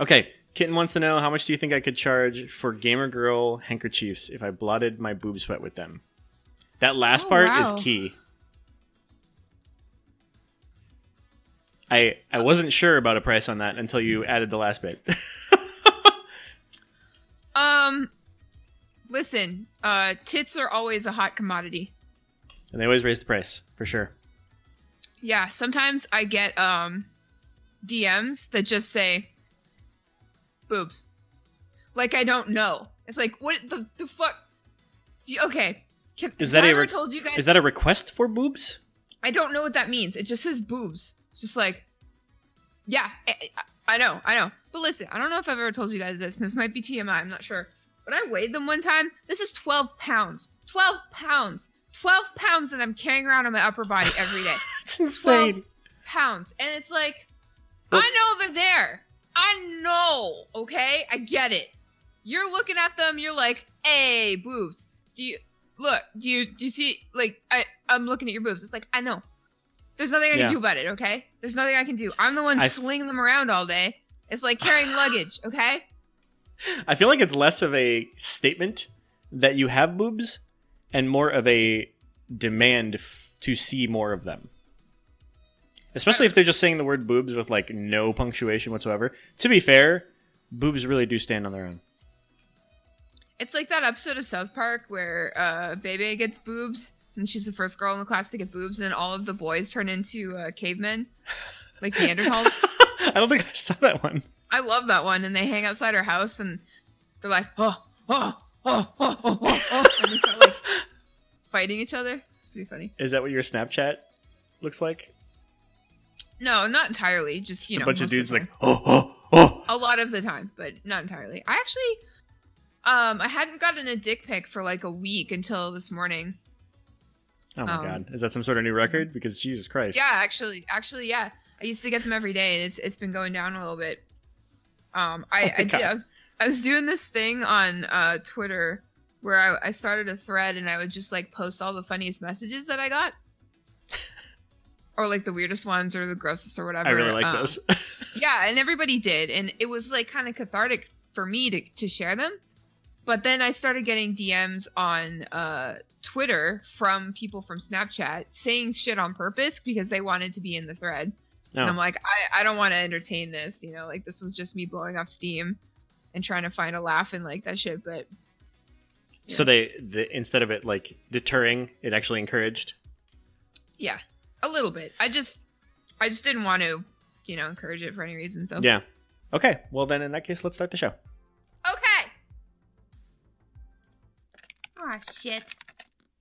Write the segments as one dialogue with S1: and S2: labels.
S1: Okay, Kitten wants to know how much do you think I could charge for gamer girl handkerchiefs if I blotted my boob sweat with them? That last
S2: Oh,
S1: part
S2: wow.
S1: is key. I I wasn't sure about a price on that until you added the last bit.
S2: Um, listen, uh, tits are always a hot commodity.
S1: and they always raise the price for sure.
S2: Yeah, sometimes I get um DMs that just say boobs. Like I don't know. It's like what the the fuck? You- Okay, Can,
S1: Is that
S2: I
S1: a
S2: ever
S1: re-
S2: told you guys?
S1: Is that a request for boobs?
S2: I don't know what that means. It just says boobs. It's just like, yeah, I, I- I know, I know. But listen, I don't know if I've ever told you guys this. And this might be TMI. I'm not sure. But I weighed them one time. This is 12 pounds. 12 pounds. 12 pounds that I'm carrying around on my upper body every day.
S1: It's insane.
S2: pounds. And it's like,
S1: Well-
S2: I know they're there. I know, okay? I get it. You're looking at them, you're like, hey, boobs. Do you look, do you do you see like I I'm looking at your boobs. It's like, I know. There's nothing I can
S1: Yeah.
S2: do about it, okay? There's nothing I can do. I'm the one
S1: I-
S2: slinging them around all day. It's like carrying luggage, okay?
S1: I feel like it's less of a statement that you have boobs and more of a demand f- to see more of them. Especially if they're just saying the word boobs with like no punctuation whatsoever. To be fair, boobs really do stand on their own.
S2: It's like that episode of South Park where uh Bebe gets boobs and she's the first girl in the class to get boobs and all of the boys turn into uh, cavemen. Like Neanderthals.
S1: I don't think I saw that one.
S2: I love that one, and they hang outside her house, and they're like, oh, oh, oh, oh, oh, oh, oh, and they start like fighting each other. It's pretty funny.
S1: Is that what your Snapchat looks like?
S2: No, not entirely. Just,
S1: Just
S2: you know,
S1: a bunch of dudes
S2: the
S1: like, oh, oh, oh.
S2: a lot of the time, but not entirely. I actually, um, I hadn't gotten a dick pic for like a week until this morning.
S1: Oh my
S2: Um,
S1: god. Is that some sort of new record? Because Jesus Christ.
S2: Yeah, actually, actually, yeah. I used to get them every day, and it's it's been going down a little bit. Um, I
S1: Oh
S2: I, did, I was I was doing this thing on uh Twitter where I, I started a thread and I would just like post all the funniest messages that I got, or like the weirdest ones or the grossest or whatever.
S1: I really like
S2: Um,
S1: those.
S2: Yeah, and everybody did, and it was like kind of cathartic for me to to share them. But then I started getting DMs on uh, Twitter from people from Snapchat saying shit on purpose because they wanted to be in the thread. And I'm like, I, I don't want to entertain this, you know, like this was just me blowing off steam and trying to find a laugh and like that shit. But
S1: So they, the, instead of it like deterring, it actually encouraged.
S2: yeah, a little bit. I just, I just didn't want to, you know, encourage it for any reason. So
S1: Yeah. Okay. Well, then in that case, let's start the show.
S2: okay.
S3: Aw, shit.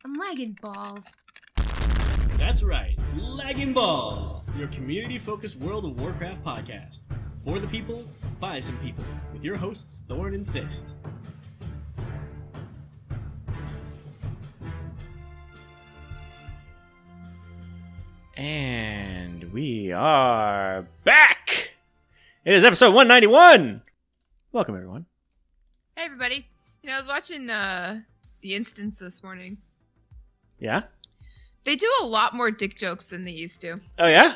S3: I'm lagging balls.
S4: That's right, Lagging Balls, your community focused World of Warcraft podcast. For the people, by some people, with your hosts, Thorn and Fist.
S1: And we are back. It is episode 191. Welcome, everyone.
S2: Hey everybody. You know, I was watching uh the instance this morning.
S1: Yeah.
S2: They do a lot more dick jokes than they used to.
S1: Oh yeah.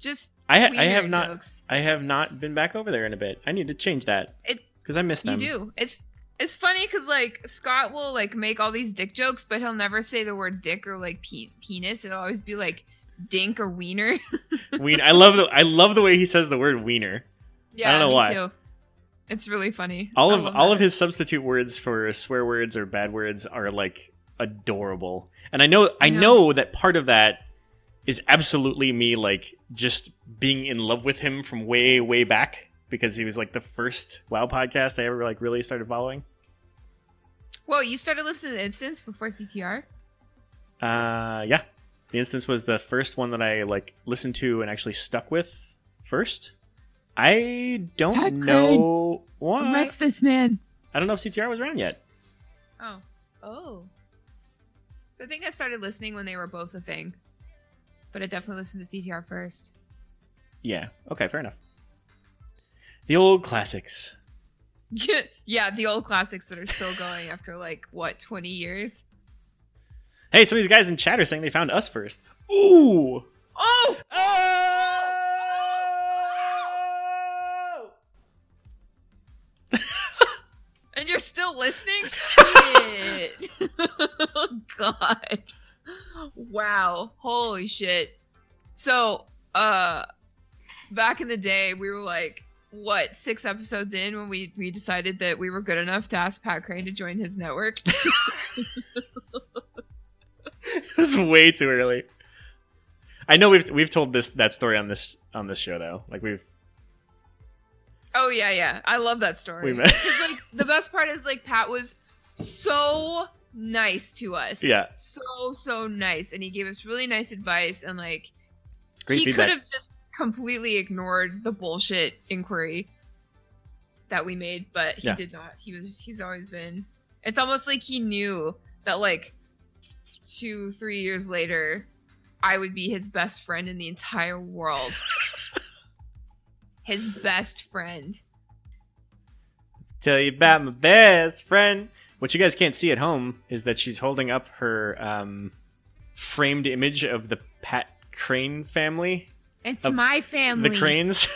S2: Just
S1: I ha- I have not
S2: jokes.
S1: I have not been back over there in a bit. I need to change that
S2: It
S1: because I missed
S2: you do. It's it's funny because like Scott will like make all these dick jokes, but he'll never say the word dick or like pe- penis. It'll always be like dink or wiener.
S1: Wien- I love the I love the way he says the word wiener.
S2: yeah, I
S1: don't know why.
S2: Too. It's really funny.
S1: All
S2: I
S1: of all
S2: that.
S1: of his substitute words for swear words or bad words are like adorable. And I know I
S2: I
S1: know,
S2: know.
S1: that part of that is absolutely me like just being in love with him from way way back because he was like the first WoW podcast I ever like really started following.
S2: Whoa, you started listening to Instance before CTR?
S1: Uh yeah. The instance was the first one that I like listened to and actually stuck with first. I don't
S2: Pat
S1: know why.
S2: this man?
S1: I don't know if CTR was around yet.
S2: Oh. Oh. So I think I started listening when they were both a thing. But I definitely listened to CTR first.
S1: Yeah. Okay, fair enough. The old classics.
S2: yeah, the old classics that are still going after like what, 20 years?
S1: Hey, some of these guys in chat are saying they found us first. Ooh!
S2: Oh!
S1: Oh!
S2: and you're still listening? shit! oh, God. Wow. Holy shit. So, uh, back in the day, we were like, what six episodes in when we we decided that we were good enough to ask Pat Krane to join his network.
S1: it was way too early. I know we've we've told this that story on this on this show though. Like we've
S2: Oh yeah, yeah. I love that story.
S1: We met-
S2: like the best part is like Pat was so nice to us.
S1: Yeah.
S2: So so nice, and he gave us really nice advice, and like
S1: great
S2: he
S1: feedback.
S2: could have just completely ignored the bullshit inquiry that we made, but he
S1: Yeah.
S2: did not. He was he's always been. It's almost like he knew that like two three years later, I would be his best friend in the entire world. his best friend.
S1: Tell you about my best friend. What you guys can't see at home is that she's holding up her um, framed image of the Pat Krane family,
S3: It's my family.
S1: the Kranes.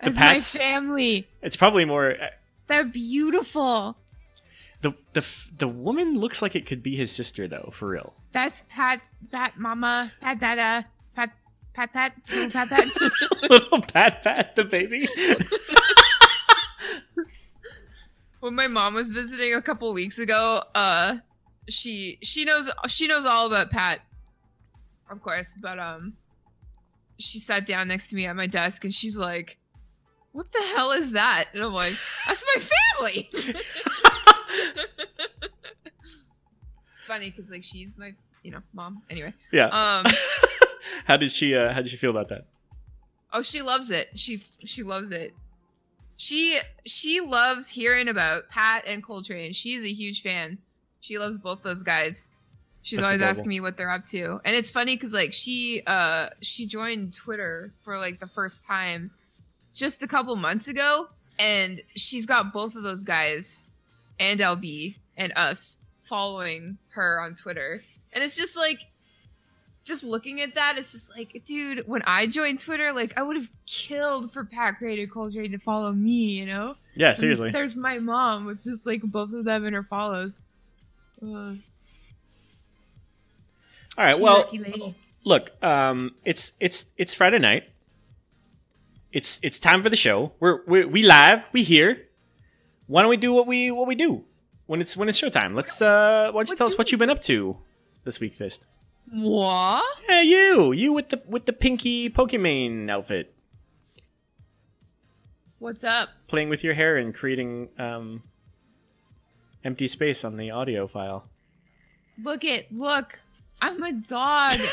S3: It's
S1: Pats-
S3: my family.
S1: it's probably more. uh,
S3: They're beautiful.
S1: The the the woman looks like it could be his sister though, for real.
S3: That's Pat, Pat Mama, Pat Dada, Pat, Pat, Pat, little Pat, Pat.
S1: Little Pat Pat the baby.
S2: when my mom was visiting a couple weeks ago uh she she knows she knows all about pat of course but um she sat down next to me at my desk and she's like what the hell is that and i'm like that's my family it's funny because like she's my you know mom anyway
S1: yeah.
S2: um
S1: how did she uh, how did she feel about that?
S2: Oh, she loves it. She she loves it. She she loves hearing about Pat and Coltrane. She's a huge fan. She loves both those guys. She's
S1: That's
S2: always
S1: adorable.
S2: asking me what they're up to. And it's funny cuz like she uh she joined Twitter for like the first time just a couple months ago and she's got both of those guys and LB and us following her on Twitter. And it's just like just looking at that, it's just like, dude, when I joined Twitter, like I would have killed for Pat and Coltrane to follow me, you know?
S1: Yeah,
S2: And
S1: seriously.
S2: there's my mom with just like both of them in her follows. Uh,
S1: All right.
S3: She
S1: Well, look, um, it's it's it's Friday night. It's it's time for the show. We're we we live. We here. Why don't we do what we what we do when it's when it's showtime? Let's uh, why don't you
S2: What
S1: tell us what you've been up to this week, Fist?
S2: what?
S1: Yeah, you you with the with the pinky Pokemon outfit,
S2: What's up?
S1: playing with your hair and creating um empty space on the audio file.
S3: Look it, look. I'm a dog.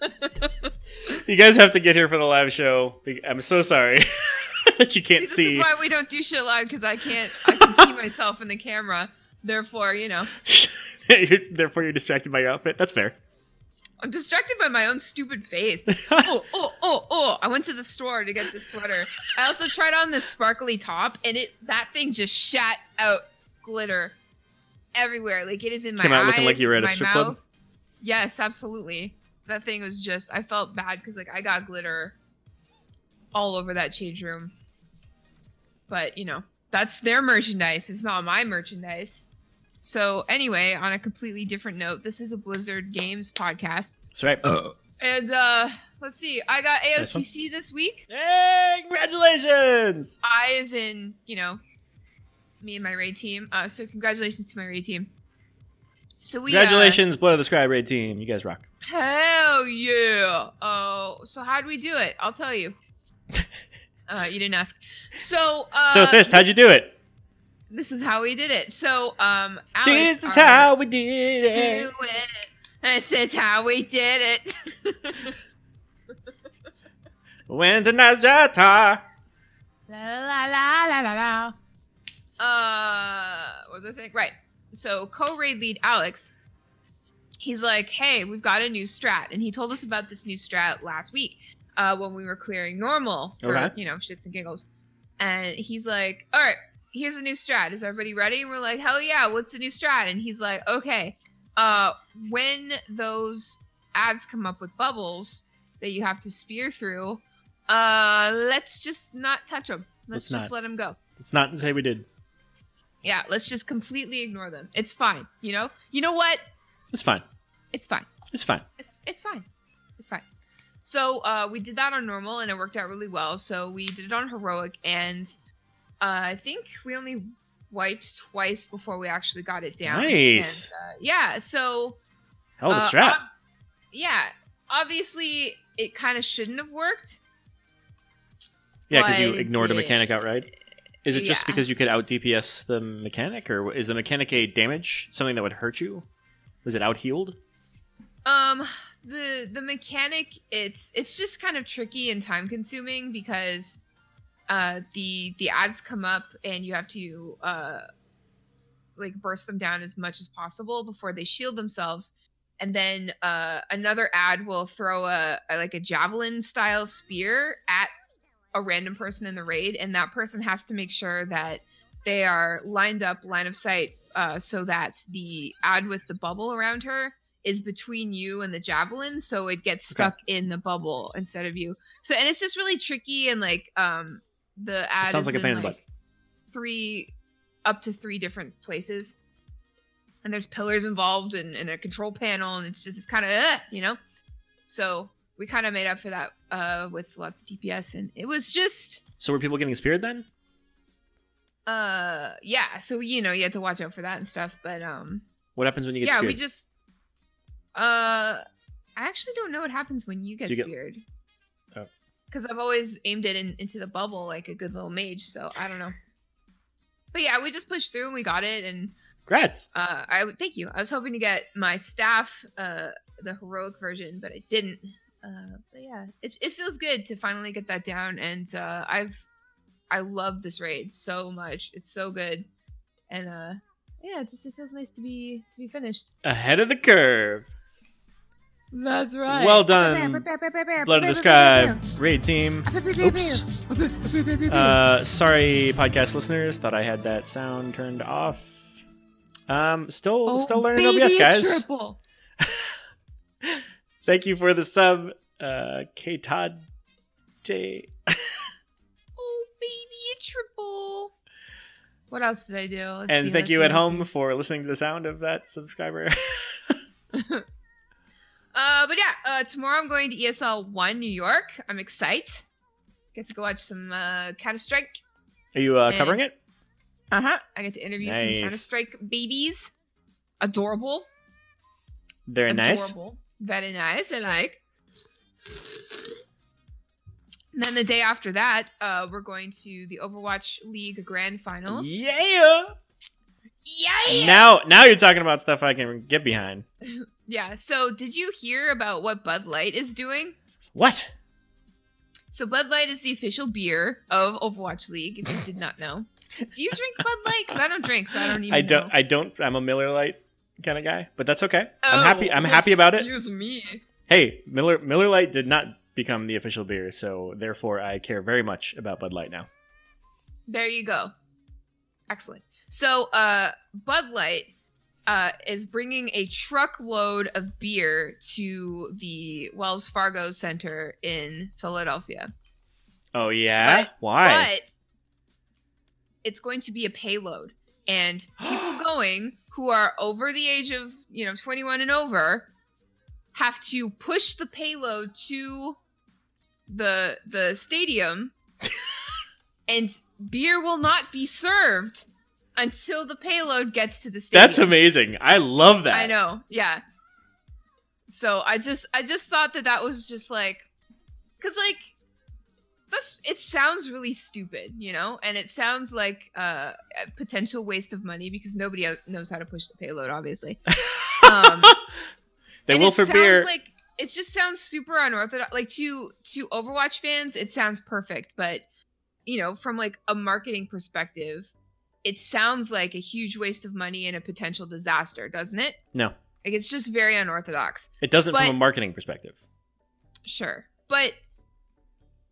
S1: You guys have to get here for the live show. I'm so sorry that you can't
S2: this
S1: see.
S2: is why we don't do shit live because I can't. I can see myself in the camera. Therefore, you know,
S1: You're- Therefore, you're distracted by your outfit. That's fair.
S2: I'm distracted by my own stupid face. oh, oh, oh, oh! I went to the store to get this sweater. I also tried on this sparkly top, and it that thing just shat out glitter everywhere. Like it is in my
S1: Came out
S2: eyes,
S1: looking like you were at a strip club?
S2: Yes, absolutely. That thing was just. I felt bad because like I got glitter all over that change room. But you know, that's their merchandise. It's not my merchandise. So anyway, on a completely different note, this is a Blizzard Games podcast.
S1: That's right.
S2: And uh let's see. I got
S1: Nice.
S2: AOTC this week.
S1: Hey, congratulations!
S2: I is in, you know, me and my raid team. Uh so congratulations to my raid team. So we uh,
S1: Congratulations, Blood of the Scribe Raid Team. You guys rock.
S2: hell yeah. Oh, so how'd we do it? I'll tell you. uh you didn't ask. So uh
S1: so, Fist, how'd you do it?
S2: this is how we did it. So um Alex,
S1: This is how we did
S2: do
S1: it.
S2: it. This is how we did it.
S1: Went to nice
S3: la la la la la la.
S2: uh what was I think? Right. So co-raid lead Alex, he's like, hey, we've got a new strat. And he told us about this new strat last week, uh, when we were clearing normal for
S1: Okay.
S2: you know, shits and giggles. And he's like, All right, here's a new strat. Is everybody ready? And we're like, Hell yeah, what's the new strat? And he's like, Okay. Uh when those ads come up with bubbles that you have to spear through, uh let's just not touch them. Let's,
S1: Let's
S2: just
S1: not.
S2: let them go.
S1: Let's not say we did.
S2: Yeah, let's just completely ignore them. It's fine. You know. You know what?
S1: It's fine.
S2: It's fine.
S1: It's fine.
S2: It's it's fine. It's fine. So uh, we did that on normal, and it worked out really well. So we did it on heroic, and uh, I think we only wiped twice before we actually got it down.
S1: Nice.
S2: And, uh, yeah. So
S1: Hell of a
S2: uh,
S1: strap.
S2: ob- yeah. Obviously, it kind of shouldn't have worked.
S1: yeah, because you ignored a mechanic outright. Is it just
S2: yeah.
S1: because you could out DPS the mechanic, or is the mechanic a damage something that would hurt you? Was it out healed?
S2: Um, the the mechanic it's it's just kind of tricky and time consuming because uh the the ads come up and you have to uh like burst them down as much as possible before they shield themselves. And then uh another ad will throw a, a like a javelin style spear at a random person in the raid and that person has to make sure that they are lined up line of sight uh, so that the ad with the bubble around her is between you and the javelin so it gets
S1: Okay.
S2: stuck in the bubble instead of you so and it's just really tricky and like um the ad
S1: sounds
S2: is
S1: like a
S2: in,
S1: pain in
S2: like, three up to three different places and there's pillars involved and, and a control panel and it's just it's kind of uh, you know so we kind of made up for that uh with lots of dps and it was just
S1: So were people getting speared then?
S2: uh yeah so you know you have to watch out for that and stuff but um
S1: What happens when you get
S2: yeah
S1: speared?
S2: we just uh i actually don't know what happens when you get
S1: you get-
S2: speared.
S1: Oh.
S2: because i've always aimed it in, into the bubble like a good little mage so i don't know. But yeah we just pushed through and we got it and
S1: Grats.
S2: uh i would thank you. I was hoping to get my staff uh the heroic version but i didn't. Uh but yeah it, it feels good to finally get that down and uh i've i love this raid so much. It's so good. And uh yeah it just it feels nice to be to be finished.
S1: Ahead of the curve.
S2: That's right
S1: Well done, Blood of the Sky raid team. Oops. Uh, sorry, podcast listeners. Thought I had that sound turned off. Um, still,
S2: Oh,
S1: still learning OBS, guys. Thank you for the sub, uh, K Todd. J.
S2: oh baby a triple what else did i do Let's
S1: And
S2: see,
S1: thank you at home
S2: see.
S1: for listening to the sound of that subscriber.
S2: Uh, but yeah, uh, tomorrow I'm going to ESL One New York. I'm excited. Get to go watch some uh, Counter Strike.
S1: Are you uh,
S2: And-
S1: covering it?
S2: Uh huh. I get to interview some Counter Strike babies. Adorable.
S1: Very nice.
S2: Very nice. I like. And then the day after that, uh, we're going to the Overwatch League Grand Finals.
S1: Yeah.
S2: Yeah.
S1: Now, now you're talking about stuff I can get behind.
S2: Yeah. So, did you hear about what Bud Light is doing?
S1: What?
S2: So Bud Light is the official beer of Overwatch League. If you did not know, do you drink Bud Light? Because I don't drink, so I don't even.
S1: I don't.
S2: Know.
S1: I don't. I'm a Miller Lite kind of guy, but that's okay. I'm
S2: Oh,
S1: happy. I'm happy about it.
S2: Excuse me.
S1: Hey, Miller Miller Lite did not become the official beer, so therefore I care very much about Bud Light now.
S2: There you go. Excellent. So, uh, Bud Light uh, is bringing a truckload of beer to the Wells Fargo Center in Philadelphia.
S1: Oh yeah,
S2: But-
S1: why?
S2: But it's going to be a payload, and people going who are over the age of you know 21 and over have to push the payload to the the stadium, and beer will not be served until the payload gets to the stadium.
S1: That's amazing. I love that.
S2: I know. Yeah. So I just I just thought that that was just like cuz like that's it sounds really stupid, you know? And it sounds like uh, a potential waste of money because nobody knows how to push the payload obviously. Um,
S1: they will for beer.
S2: like it just sounds super unorthodox like to to Overwatch fans it sounds perfect, but you know, from like a marketing perspective, it sounds like a huge waste of money and a potential disaster, doesn't it?
S1: no,
S2: Like it's just very unorthodox.
S1: it doesn't
S2: but-
S1: from a marketing perspective.
S2: Sure. But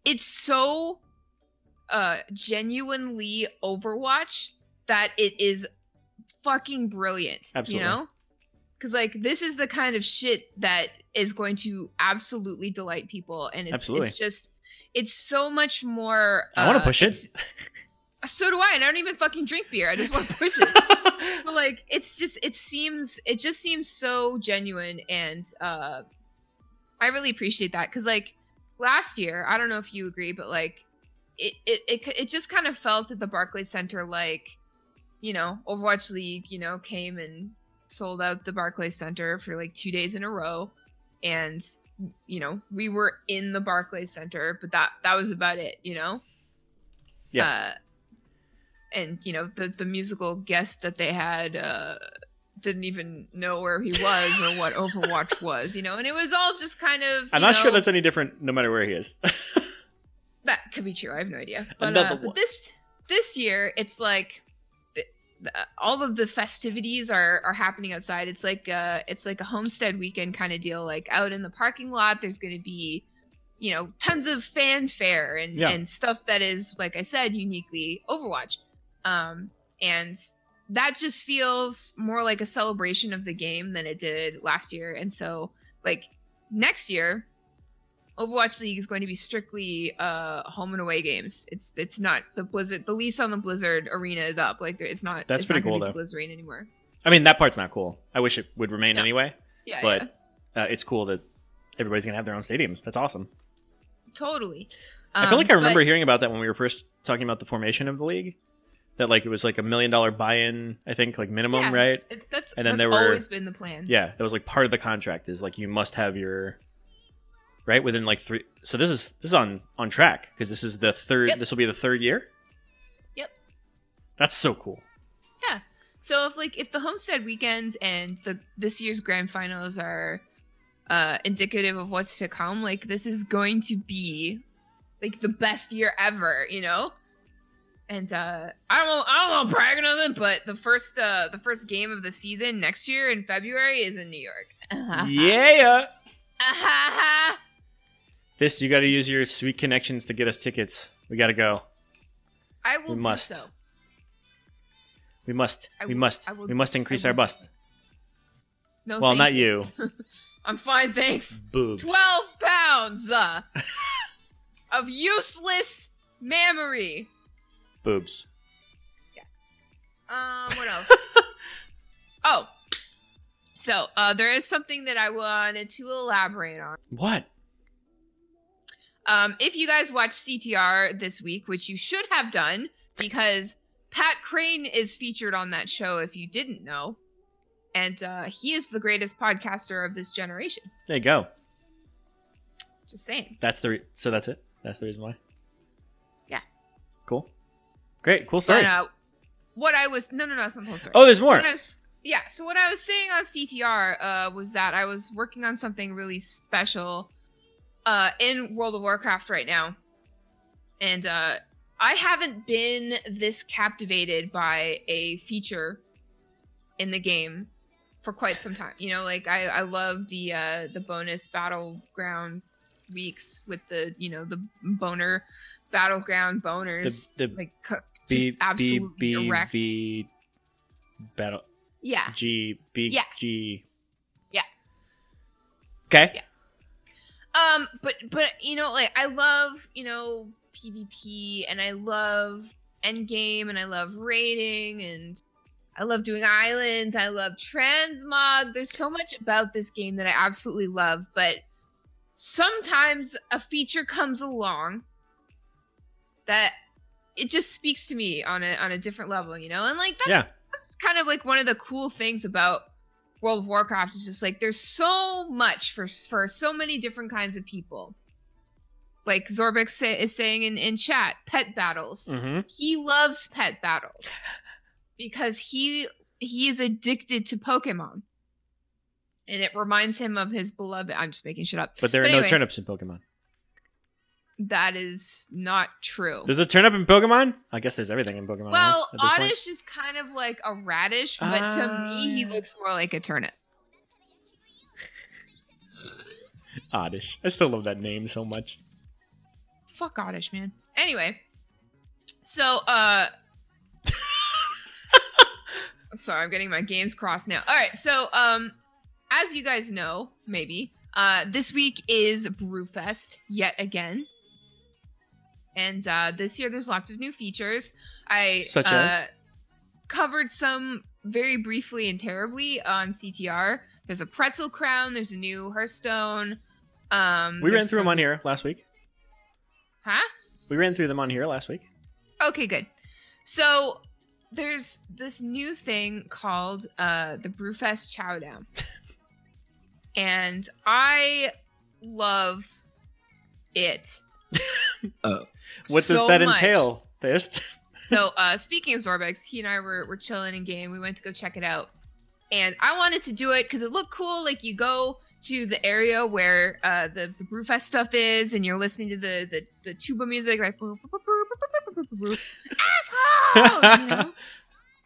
S2: it's so uh genuinely Overwatch that it is fucking brilliant.
S1: Absolutely.
S2: You know? Cause like this is the kind of shit that is going to absolutely delight people and it's
S1: Absolutely.
S2: it's just it's so much more
S1: I want to
S2: uh,
S1: push it.
S2: it's- So do I, and I don't even fucking drink beer. I just want to push it. but like, it's just it seems it just seems so genuine, and uh, I really appreciate that because like last year, I don't know if you agree, but like it it it, it just kind of felt at the Barclays Center like you know Overwatch League, you know, came and sold out the Barclays Center for like two days in a row, and you know we were in the Barclays Center, but that that was about it, you know.
S1: Yeah.
S2: Uh, and you know the the musical guest that they had uh didn't even know where he was or what Overwatch was, you know, and it was all just kind of.
S1: I'm not sure that's any different no matter where he is.
S2: that could be true. I have no idea. But, uh, but this this year, it's like the, the, all of the festivities are are happening outside. It's like uh it's like a homestand weekend kind of deal. Like out in the parking lot, there's going to be you know tons of fanfare and
S1: Yeah.
S2: and stuff that is like I said uniquely Overwatch. Um and that just feels more like a celebration of the game than it did last year. And so like next year Overwatch League is going to be strictly uh home and away games. It's it's not the Blizzard the lease on the Blizzard arena is up. Like it's not
S1: That's
S2: it's
S1: pretty
S2: not
S1: cool, though.
S2: Blizzard arena anymore.
S1: I mean, that part's not cool. I wish it would remain
S2: No.
S1: anyway,
S2: Yeah,
S1: but
S2: yeah.
S1: uh, it's cool that everybody's gonna have their own stadiums. That's awesome.
S2: totally.
S1: I feel
S2: Um,
S1: like I remember
S2: but-
S1: hearing about that when we were first talking about the formation of the league. That like it was like a million dollar buy-in, I think, like minimum,
S2: Yeah.
S1: right?
S2: It, that's
S1: And then
S2: that's
S1: there were-
S2: always been the plan.
S1: Yeah, that was like part of the contract is like you must have your right within like three. So this is this is on on track because this is the third.
S2: Yep.
S1: This will be the third year.
S2: Yep.
S1: That's so cool. Yeah.
S2: So if like if the Homestand weekends and the this year's grand finals are uh indicative of what's to come, like this is going to be like the best year ever, you know? And uh I don't I don't want to brag or nothing, but the first uh the first game of the season next year in February is in New York.
S1: yeah.
S2: Ah-ha-ha.
S1: This you got to use your sweet connections to get us tickets. We got to go.
S2: I will
S1: We
S2: do
S1: must.
S2: so.
S1: We must.
S2: I
S1: we
S2: will-
S1: must.
S2: Will-
S1: we must increase our bust.
S2: No,
S1: well,
S2: thank
S1: not you.
S2: I'm fine, thanks.
S1: Boobs.
S2: 12 pounds uh, of useless mammary.
S1: Boobs. Yeah.
S2: Um, what else? oh, so uh, there is something that I wanted to elaborate on.
S1: What?
S2: Um, if you guys watched CTR this week, which you should have done, because Pat Krane is featured on that show. If you didn't know, and uh, he is the greatest podcaster of this generation.
S1: There you go.
S2: Just saying.
S1: That's the. Re- so that's it. That's the reason why.
S2: Yeah.
S1: Cool. Great. Cool story.
S2: Uh, what I was no no no that's not the whole story.
S1: oh, there's
S2: So
S1: more.
S2: was- yeah, so what I was saying on CTR uh, was that I was working on something really special uh, in World of Warcraft right now, and uh, I haven't been this captivated by a feature in the game for quite some time. You know, like I, I love the uh, the bonus battleground weeks with the you know the boner battleground boners
S1: the
S2: like cu-
S1: B
S2: just
S1: B B
S2: erect.
S1: V battle
S2: yeah
S1: G B
S2: Yeah.
S1: G.
S2: Yeah.
S1: Okay.
S2: Yeah. Um, but but you know, like I love you know PvP and I love endgame and I love raiding and I love doing islands. I love transmog. There's so much about this game that I absolutely love, but sometimes a feature comes along that it just speaks to me on a on a different level, you know? And like that's
S1: Yeah.
S2: that's kind of like one of the cool things about World of Warcraft is just like there's so much for for so many different kinds of people. Like Zorbix say, is saying in, in chat, pet battles.
S1: Mm-hmm.
S2: He loves pet battles because he he is addicted to Pokemon, and it reminds him of his beloved. I'm just making shit up.
S1: But there are
S2: But
S1: no turnips in Pokemon.
S2: That is not true.
S1: There's a turnip in Pokemon. I guess there's everything in Pokemon.
S2: well,
S1: right?
S2: Oddish is kind of like a radish, but to
S1: Ah,
S2: me, he looks more like a turnip.
S1: Oddish. I still love that name so much.
S2: Fuck Oddish, man. Anyway, so uh sorry, I'm getting my games crossed now. All right, so um as you guys know, maybe, uh this week is Brewfest yet again. And uh, this year there's lots of new features. I
S1: Such
S2: uh,
S1: as?
S2: covered some very briefly and terribly on CTR. There's a pretzel crown. There's a new Hearthstone. Um,
S1: We ran through them on here last week.
S2: Huh?
S1: We ran through them on here last week.
S2: Okay, good. So there's this new thing called uh, the Brewfest Chowdown, and I love it.
S1: What does
S2: so
S1: that
S2: much.
S1: entail, Fist?
S2: So uh, speaking of Zorbex, he and I were, were chilling in game. We went to go check it out, and I wanted to do it because it looked cool. Like you go to the area where uh, the the Brewfest stuff is, and you're listening to the the, the tuba music, like "Broo, broo, broo, broo, broo, broo, broo, broo, asshole, you know?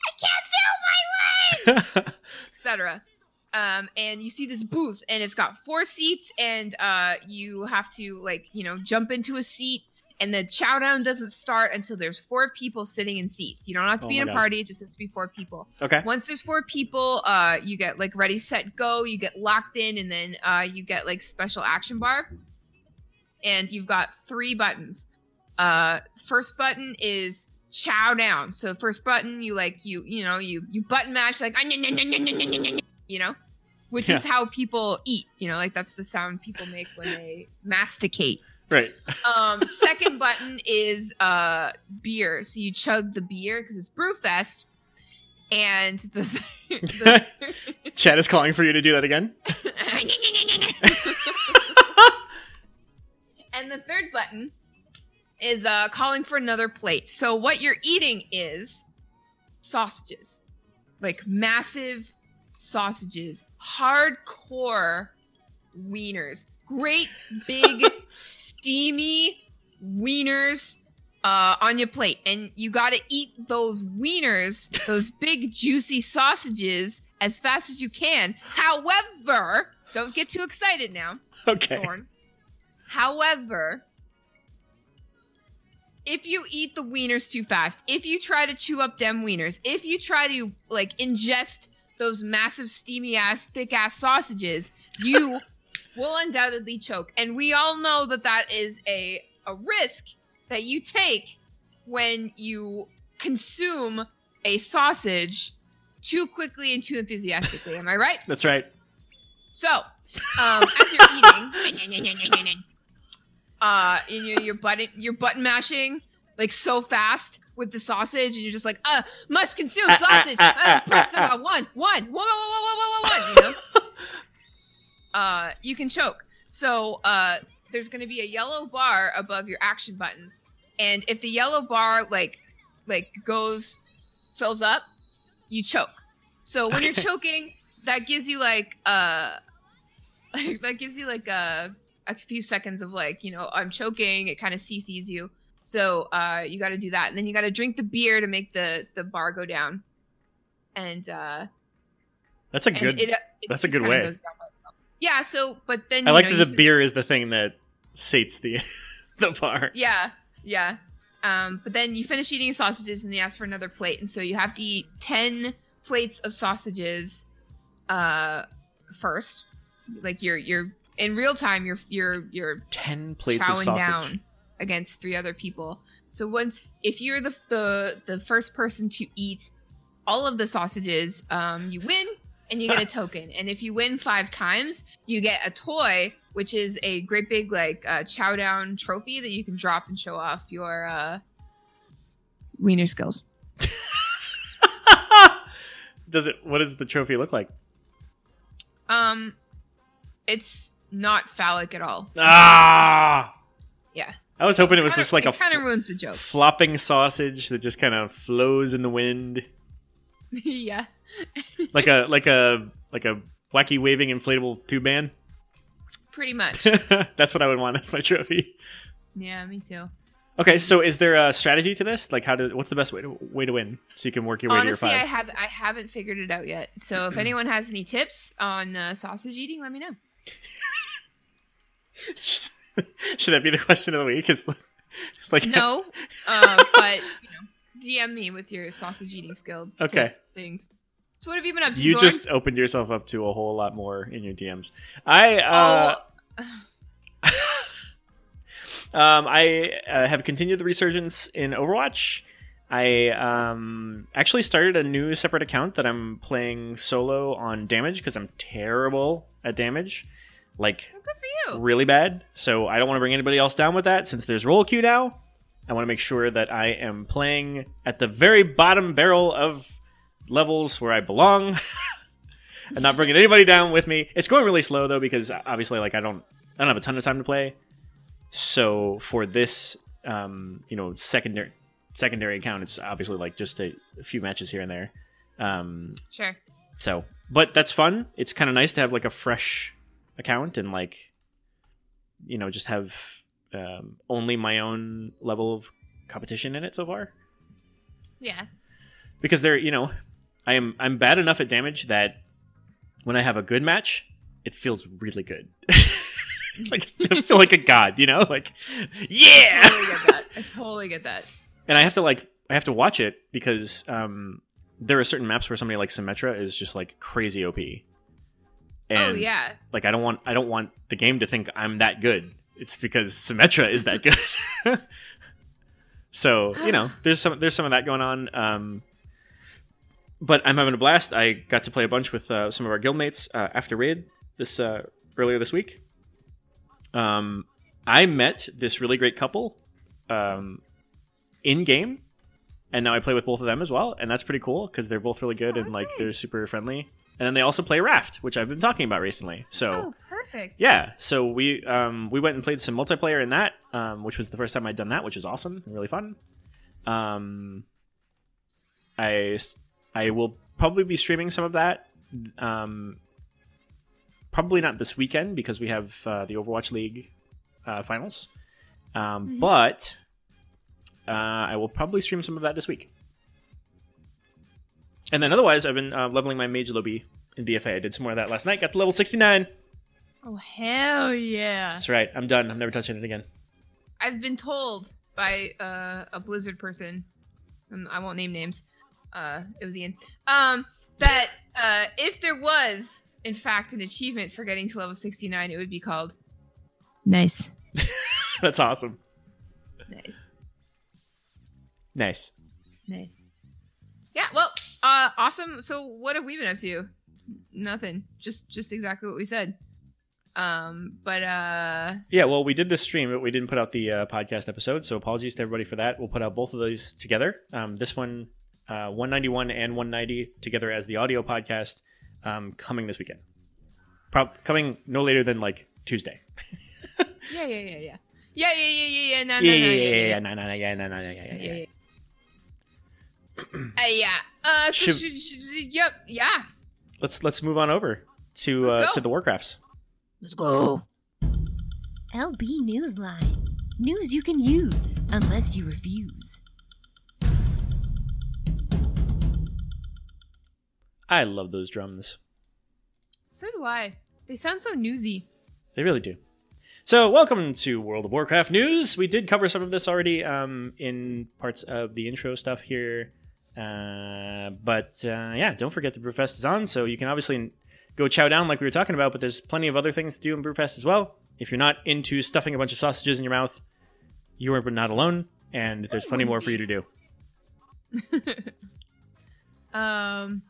S2: I can't feel my legs, etc. Um, and you see this booth, and it's got four seats, and uh, you have to like you know jump into a seat and the chowdown doesn't start until there's four people sitting in seats. You don't have to
S1: Oh
S2: be in a
S1: God.
S2: party; it just has to be four people.
S1: okay.
S2: Once there's four people, uh, you get like ready, set, go. You get locked in, and then uh, you get like special action bar, and you've got three buttons. Uh, first button is chow down. So the first button, you like you you know you you button mash like you know, which is how people eat. You know, like that's the sound people make when they masticate.
S1: Right.
S2: Um, second button is uh beer. So you chug the beer because it's Brewfest. And the, the
S1: Chad is calling for you to do that again.
S2: and the third button is uh calling for another plate. So what you're eating is sausages. Like massive sausages, hardcore wieners. Great big steamy wieners uh, on your plate, and you got to eat those wieners, those big juicy sausages, as fast as you can. However, don't get too excited now,
S1: Okay.
S2: Thorn. However, if you eat the wieners too fast, if you try to chew up them wieners, if you try to like ingest those massive steamy ass thick ass sausages, you will undoubtedly choke. And we all know that that is a a risk that you take when you consume a sausage too quickly and too enthusiastically. Am I right?
S1: That's right.
S2: So, um, as you're eating, uh, and you're, you're button you're button mashing like so fast with the sausage, and you're just like, uh, must consume
S1: Ah, ah,
S2: sausage. Uh,
S1: ah,
S2: press them, uh, one, one, one, one, one, one, one, one, one, you know. uh, you can choke. So, uh, there's going to be a yellow bar above your action buttons, and if the yellow bar like like goes fills up, you choke. So when you're choking, that gives you like uh like that gives you like a a few seconds of like you know I'm choking. It kind of CCs you. So uh you got to do that, and then you got to drink the beer to make the the bar go down. And uh
S1: That's a
S2: and
S1: good.
S2: it, it
S1: that's a good way.
S2: goes down by itself. Yeah. So but then
S1: I
S2: you
S1: like
S2: know,
S1: that the
S2: you-
S1: beer is the thing that sates the the bar.
S2: Yeah, yeah. Um, but then you finish eating sausages and they ask for another plate, and so you have to eat ten plates of sausages uh, first. Like you're you're in real time. You're you're you're
S1: Ten plates of sausage.
S2: down against three other people. So once if you're the the the first person to eat all of the sausages, um, you win and you get a token. And if you win five times, you get a toy, which is a great big like uh, chow down trophy that you can drop and show off your uh, wiener skills.
S1: Does it? What does the trophy look like?
S2: Um, it's not phallic at all.
S1: Ah.
S2: Yeah.
S1: I was hoping it was
S2: Kinda-
S1: just like a
S2: kind of ruins the joke.
S1: flopping sausage that just kind of flows in the wind,
S2: yeah.
S1: like a like a like a wacky waving inflatable tube man.
S2: Pretty much.
S1: That's what I would want as my trophy.
S2: yeah, me too.
S1: Okay, so is there a strategy to this? Like, how to? What's the best way to way to win so you can work your way
S2: Honestly,
S1: to
S2: I
S1: your five?
S2: have I haven't figured it out yet. So if anyone has any tips on uh, sausage eating, let me know.
S1: Should that be the question of the week? Is like
S2: No, uh, but you know, DM me with your sausage eating skill.
S1: Okay.
S2: things. So what have you been up to?
S1: you just opened yourself up to a whole lot more in your DMs. I uh,
S2: oh,
S1: Um, I uh, have continued the resurgence in Overwatch. I um, actually started a new separate account that I'm playing solo on damage because I'm terrible at damage, like
S2: Good for you.
S1: really bad. So I don't want to bring anybody else down with that since there's role queue now. I want to make sure that I am playing at the very bottom barrel of levels where I belong and not bringing anybody down with me. It's going really slow though because obviously like I don't I don't have a ton of time to play. So for this um, you know, secondary secondary account, it's obviously like just a, a few matches here and there. Um,
S2: Sure.
S1: so, but that's fun. It's kind of nice to have like a fresh account and like, you know, just have um, only my own level of competition in it so far.
S2: Yeah.
S1: Because they're, you know, I am I'm bad enough at damage that when I have a good match, it feels really good. like I feel like a god, you know, like yeah.
S2: I totally get that. I totally get that.
S1: and I have to like I have to watch it because um there are certain maps where somebody like Symmetra is just like crazy OP. And
S2: oh yeah.
S1: like I don't want I don't want the game to think I'm that good. It's because Symmetra is that good. so, you know, there's some there's some of that going on. Um but I'm having a blast. I got to play a bunch with uh, some of our guildmates uh, after raid this uh, earlier this week. Um, I met this really great couple um, in game, and now I play with both of them as well, and that's pretty cool because they're both really good
S2: Oh,
S1: and like
S2: nice.
S1: they're super friendly. And then they also play Raft, which I've been talking about recently. So
S2: Oh, perfect.
S1: yeah, so we um, we went and played some multiplayer in that, um, which was the first time I'd done that, which was awesome, and really fun. Um, I I will probably be streaming some of that. Um, probably not this weekend because we have uh, the Overwatch League uh, finals, um,
S2: Mhm.
S1: but uh, I will probably stream some of that this week. And then otherwise, I've been uh, leveling my mage lowbie in BFA. I did some more of that last night. Got to level sixty nine.
S2: Oh hell yeah.
S1: That's right. I'm done. I'm never touching it again.
S2: I've been told by uh, a Blizzard person, and I won't name names. Uh, it was Ian. Um, that uh, if there was, in fact, an achievement for getting to level sixty nine, it would be called nice,
S1: That's awesome.
S2: nice,
S1: Nice.
S2: nice. Yeah. Well, uh, awesome. So, what have we been up to? Nothing. Just, just exactly what we said. Um, but uh,
S1: Yeah, well, we did this stream, but we didn't put out the uh, podcast episode, so apologies to everybody for that. We'll put out both of those together. Um, this one, uh, 191 and 190 together as the audio podcast, um, coming this weekend. Prob- coming no later than like Tuesday.
S2: yeah, yeah, yeah, yeah, yeah, yeah, yeah, yeah, yeah. No,
S1: yeah,
S2: no,
S1: yeah,
S2: no,
S1: yeah,
S2: yeah,
S1: yeah,
S2: yeah.
S1: no, no, no, yeah, no, no, yeah, yeah, yeah, yeah.
S2: Uh, yeah. Uh, so
S1: Should-
S2: sh- sh- yep. Yeah.
S1: Let's let's move on over to uh, to the Warcrafts.
S3: Let's go.
S5: LB Newsline. News you can use, unless you refuse.
S1: I love those drums.
S2: So do I. They sound so newsy.
S1: They really do. So, welcome to World of Warcraft news. We did cover some of this already um, in parts of the intro stuff here, uh, but uh, yeah, don't forget the Brewfest is on, so you can obviously go chow down like we were talking about. But there's plenty of other things to do in Brewfest as well. If you're not into stuffing a bunch of sausages in your mouth, you are not alone, and there's plenty more for you to do.
S2: Um,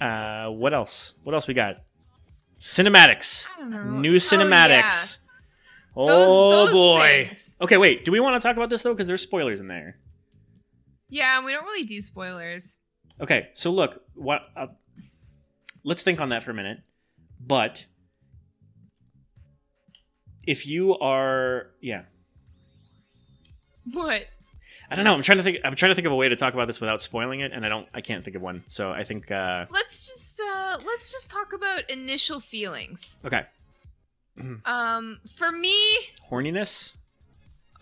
S1: Uh, what else? What else we got? Cinematics.
S2: I don't know.
S1: New cinematics. Oh,
S2: Those- those
S1: boy.
S2: things.
S1: Okay, wait. Do we want to talk about this though? Because there's spoilers in there.
S2: Yeah, we don't really do spoilers.
S1: Okay, so look, what? Uh, let's think on that for a minute. But if you are, yeah,
S2: What?
S1: I don't know. I'm trying to think. I'm trying to think of a way to talk about this without spoiling it, and I don't. I can't think of one. So I think. uh
S2: Let's just uh let's just talk about initial feelings.
S1: Okay,
S2: Um, for me,
S1: horniness.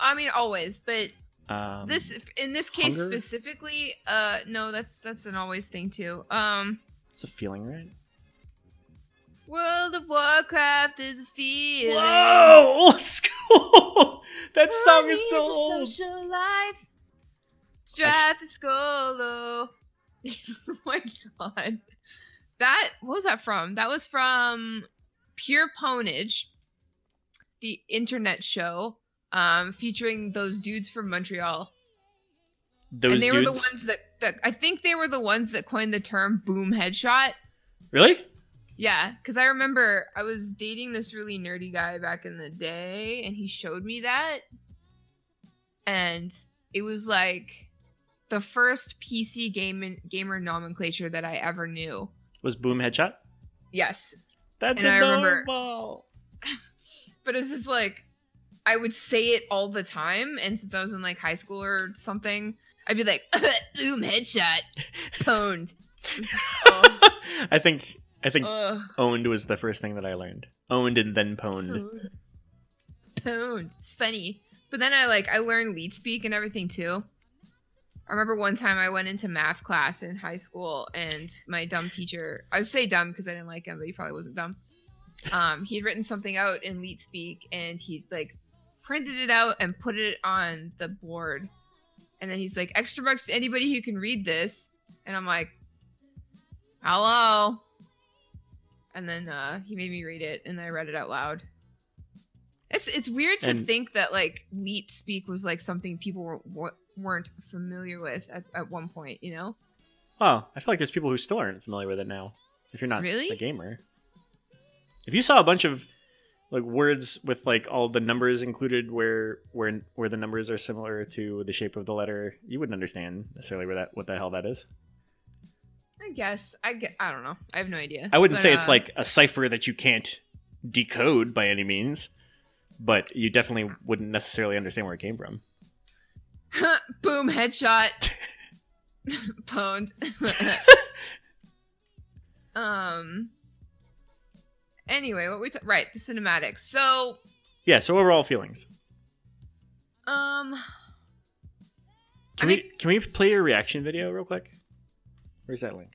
S2: I mean always, but
S1: Um,
S2: this in this case
S1: hunger?
S2: specifically, uh, no, that's that's an always thing too. Um,
S1: It's a feeling, right?
S2: World of Warcraft is a feeling.
S1: Whoa! Let's go. that song is so old.
S2: Social life. Strathscolo. oh my god. That what was that from? That was from Pure Pwnage, the internet show um, featuring those dudes from Montreal.
S1: Those
S2: and they
S1: dudes.
S2: were the ones that, that I think they were the ones that coined the term boom headshot.
S1: Really?
S2: Yeah, because I remember I was dating this really nerdy guy back in the day, and he showed me that, and it was like the first PC game gamer nomenclature that I ever knew.
S1: Was Boom Headshot?
S2: Yes,
S1: That's
S2: And I remember-
S1: adorable.
S2: but it's just like I would say it all the time, and since I was in like high school or something, I'd be like, "Boom headshot, pwned." Oh,
S1: I think I think
S2: ugh,
S1: owned was the first thing that I learned. Owned and then pwned.
S2: pwned. It's funny, but then I like I learned leet speak and everything too. I remember one time I went into math class in high school, and my dumb teacher, I would say dumb because I didn't like him, but he probably wasn't dumb. Um, he'd written something out in leet speak, and he like printed it out and put it on the board. And then he's like, extra bucks to anybody who can read this. And I'm like, hello. And then uh, he made me read it, and I read it out loud. It's it's weird to
S1: And-
S2: think that like leet speak was like something people were, weren't familiar with at, at one point. You know?
S1: Well, I feel like there's people who still aren't familiar with it now. If you're not
S2: Really?
S1: a gamer, if you saw a bunch of like words with like all the numbers included, where where where the numbers are similar to the shape of the letter, you wouldn't understand necessarily where that what the hell that is.
S2: I guess I get. I don't know. I have no idea.
S1: I wouldn't
S2: But,
S1: say it's
S2: uh,
S1: like a cipher that you can't decode by any means, but you definitely wouldn't necessarily understand where it came from.
S2: boom headshot. Pwned. um. Anyway, what we ta- right the cinematics. So
S1: Yeah. So overall feelings.
S2: um.
S1: Can
S2: I
S1: we
S2: mean-
S1: can we play your reaction video real quick? Where's that link?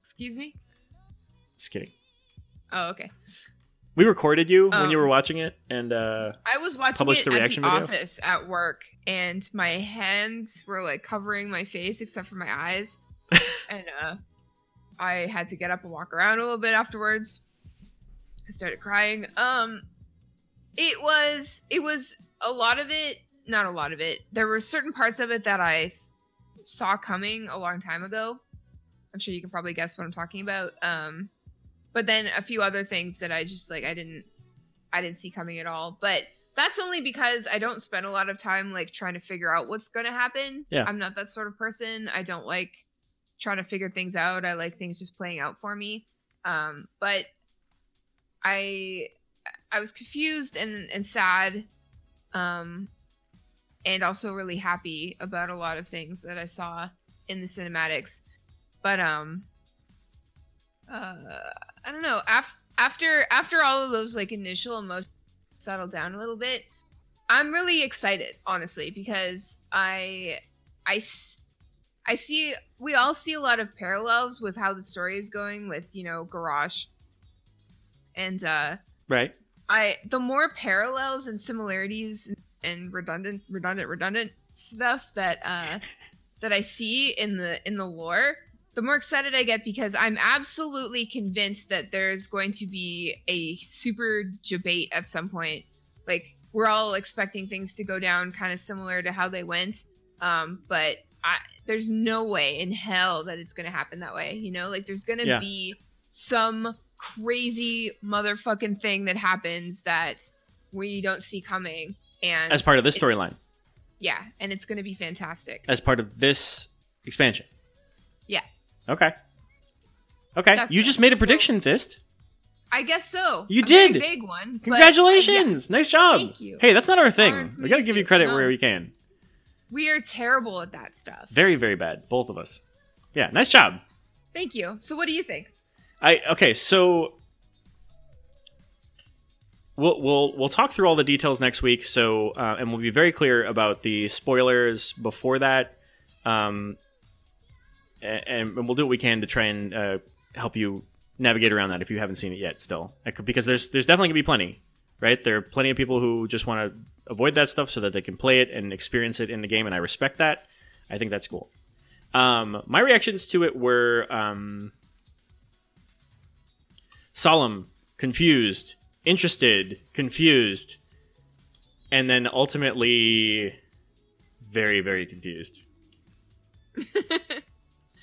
S2: Excuse me.
S1: Just kidding.
S2: Oh, okay.
S1: We recorded you when you
S2: Um,
S1: were watching it, and uh,
S2: I was watching
S1: Publish
S2: it
S1: the
S2: at
S1: reaction
S2: the
S1: video?
S2: office at work, and my hands were like covering my face except for my eyes, and uh, I had to get up and walk around a little bit afterwards. I started crying. Um, it was it was a lot of it, not a lot of it. There were certain parts of it that I saw coming a long time ago. I'm sure you can probably guess what I'm talking about. Um, but then a few other things that I just like I didn't I didn't see coming at all. But that's only because I don't spend a lot of time like trying to figure out what's going to happen.
S1: Yeah.
S2: I'm not that sort of person. I don't like trying to figure things out. I like things just playing out for me. Um, but I I was confused and and sad um and also really happy about a lot of things that I saw in the cinematics. But um uh I don't know. After after after all of those like initial emotions settle down a little bit, I'm really excited, honestly, because I I I see we all see a lot of parallels with how the story is going with you know Garrosh, and uh
S1: right?
S2: I the more parallels and similarities and redundant redundant redundant stuff that uh that I see in the in the lore, the more excited I get because I'm absolutely convinced that there's going to be a super debate at some point. Like we're all expecting things to go down kind of similar to how they went. Um, but I, there's no way in hell that it's going to happen that way. You know, like there's going to
S1: Yeah.
S2: be some crazy motherfucking thing that happens that we don't see coming. And
S1: As part of this storyline,
S2: Yeah, and it's going to be fantastic.
S1: as part of this expansion.
S2: Yeah.
S1: Okay. Okay.
S2: That's
S1: you just made a prediction, Fist.
S2: I guess so.
S1: You
S2: A
S1: did.
S2: big one. but, uh,
S1: Congratulations! Nice job.
S2: Thank you.
S1: Hey, that's not our thing.
S2: For
S1: We gotta give you credit
S2: No.
S1: where we can.
S2: We are terrible at that stuff.
S1: Very, very bad, both of us. Yeah, nice job.
S2: Thank you. So, what do you think?
S1: I okay, so we'll we'll we'll talk through all the details next week. So uh, and we'll be very clear about the spoilers before that, um, and, and we'll do what we can to try and uh, help you navigate around that if you haven't seen it yet. Still, because there's there's definitely gonna be plenty, right? There are plenty of people who just want to avoid that stuff so that they can play it and experience it in the game, and I respect that. I think that's cool. Um, my reactions to it were um, solemn, confused, interested, confused, and then ultimately very very confused.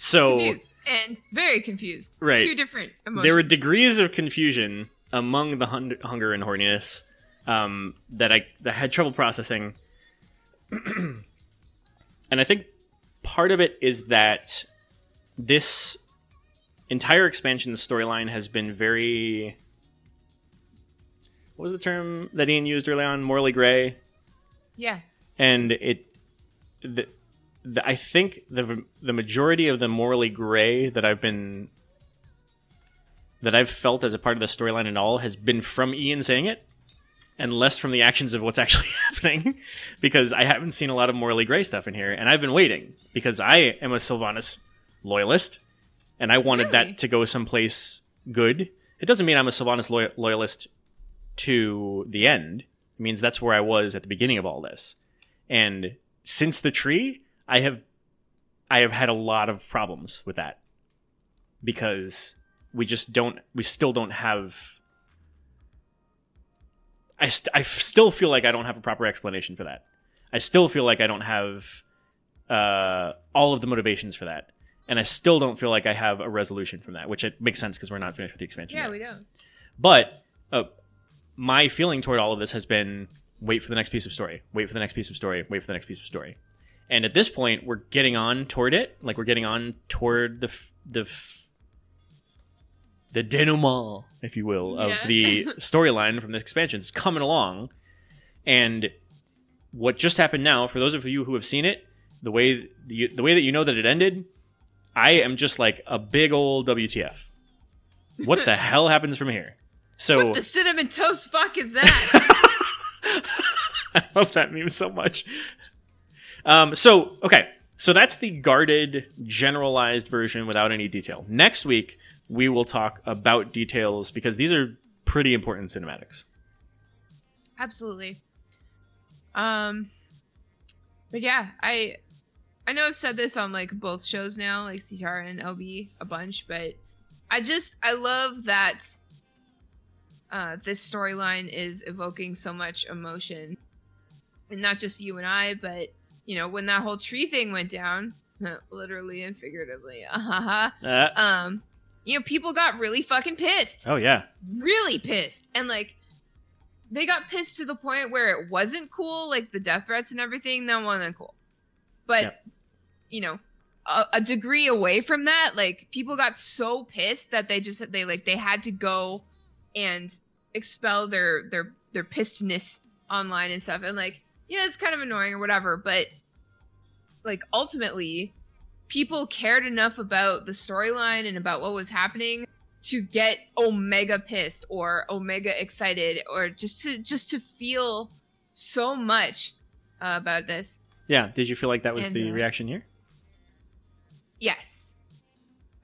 S1: So
S2: confused and very confused.
S1: Right.
S2: Two different emotions.
S1: there were degrees of confusion among the hun- hunger and horniness um, that I that I had trouble processing, and I think part of it is that this entire expansion storyline has been very. What was the term that Ian used early on? Morally gray,
S2: yeah.
S1: and it. The, the, I think the the majority of the morally gray that I've been that I've felt as a part of the storyline and all has been from Ian saying it, and less from the actions of what's actually happening, because I haven't seen a lot of morally gray stuff in here, and I've been waiting because I am a Sylvanas loyalist, and I wanted
S2: Really?
S1: that to go someplace good. It doesn't mean I'm a Sylvanas loy- loyalist to the end. It means that's where I was at the beginning of all this, and since the tree, I have I have had a lot of problems with that because we just don't we still don't have I, st- I still feel like I don't have a proper explanation for that. I still feel like I don't have uh, all of the motivations for that, and I still don't feel like I have a resolution from that, which it makes sense because we're not finished with the expansion.
S2: Yeah,
S1: yet.
S2: we don't.
S1: But uh, my feeling toward all of this has been wait for the next piece of story, wait for the next piece of story, wait for the next piece of story. And at this point, we're getting on toward it. Like we're getting on toward the f- the f- the denouement, if you will, of
S2: Yeah.
S1: the storyline from this expansion. It's coming along, and what just happened now, for those of you who have seen it, the way the, the way that you know that it ended, I am just like a big old WTF. What the hell happens from here? So
S2: What the cinnamon toast fuck is that?
S1: I love that meme so much. Um, so okay, so that's the guarded, generalized version without any detail. Next week we will talk about details because these are pretty important cinematics.
S2: Absolutely. Um but yeah, I I know I've said this on like both shows now, like CTR and LB a bunch, but I just I love that uh this storyline is evoking so much emotion. And not just you and I, but you know, when that whole tree thing went down, literally and figuratively. Uh-huh.
S1: Uh,
S2: Um you know, people got really fucking pissed
S1: oh yeah,
S2: really pissed and like they got pissed to the point where it wasn't cool like the death threats and everything that wasn't cool but
S1: Yep.
S2: You know a, a degree away from that like people got so pissed that they just they like they had to go and expel their their their pissedness online and stuff and like yeah it's kind of annoying or whatever but like ultimately people cared enough about the storyline and about what was happening to get omega pissed or omega excited or just to just to feel so much uh, about this
S1: yeah. Did you feel like that was
S2: And,
S1: the
S2: uh,
S1: reaction here?
S2: Yes.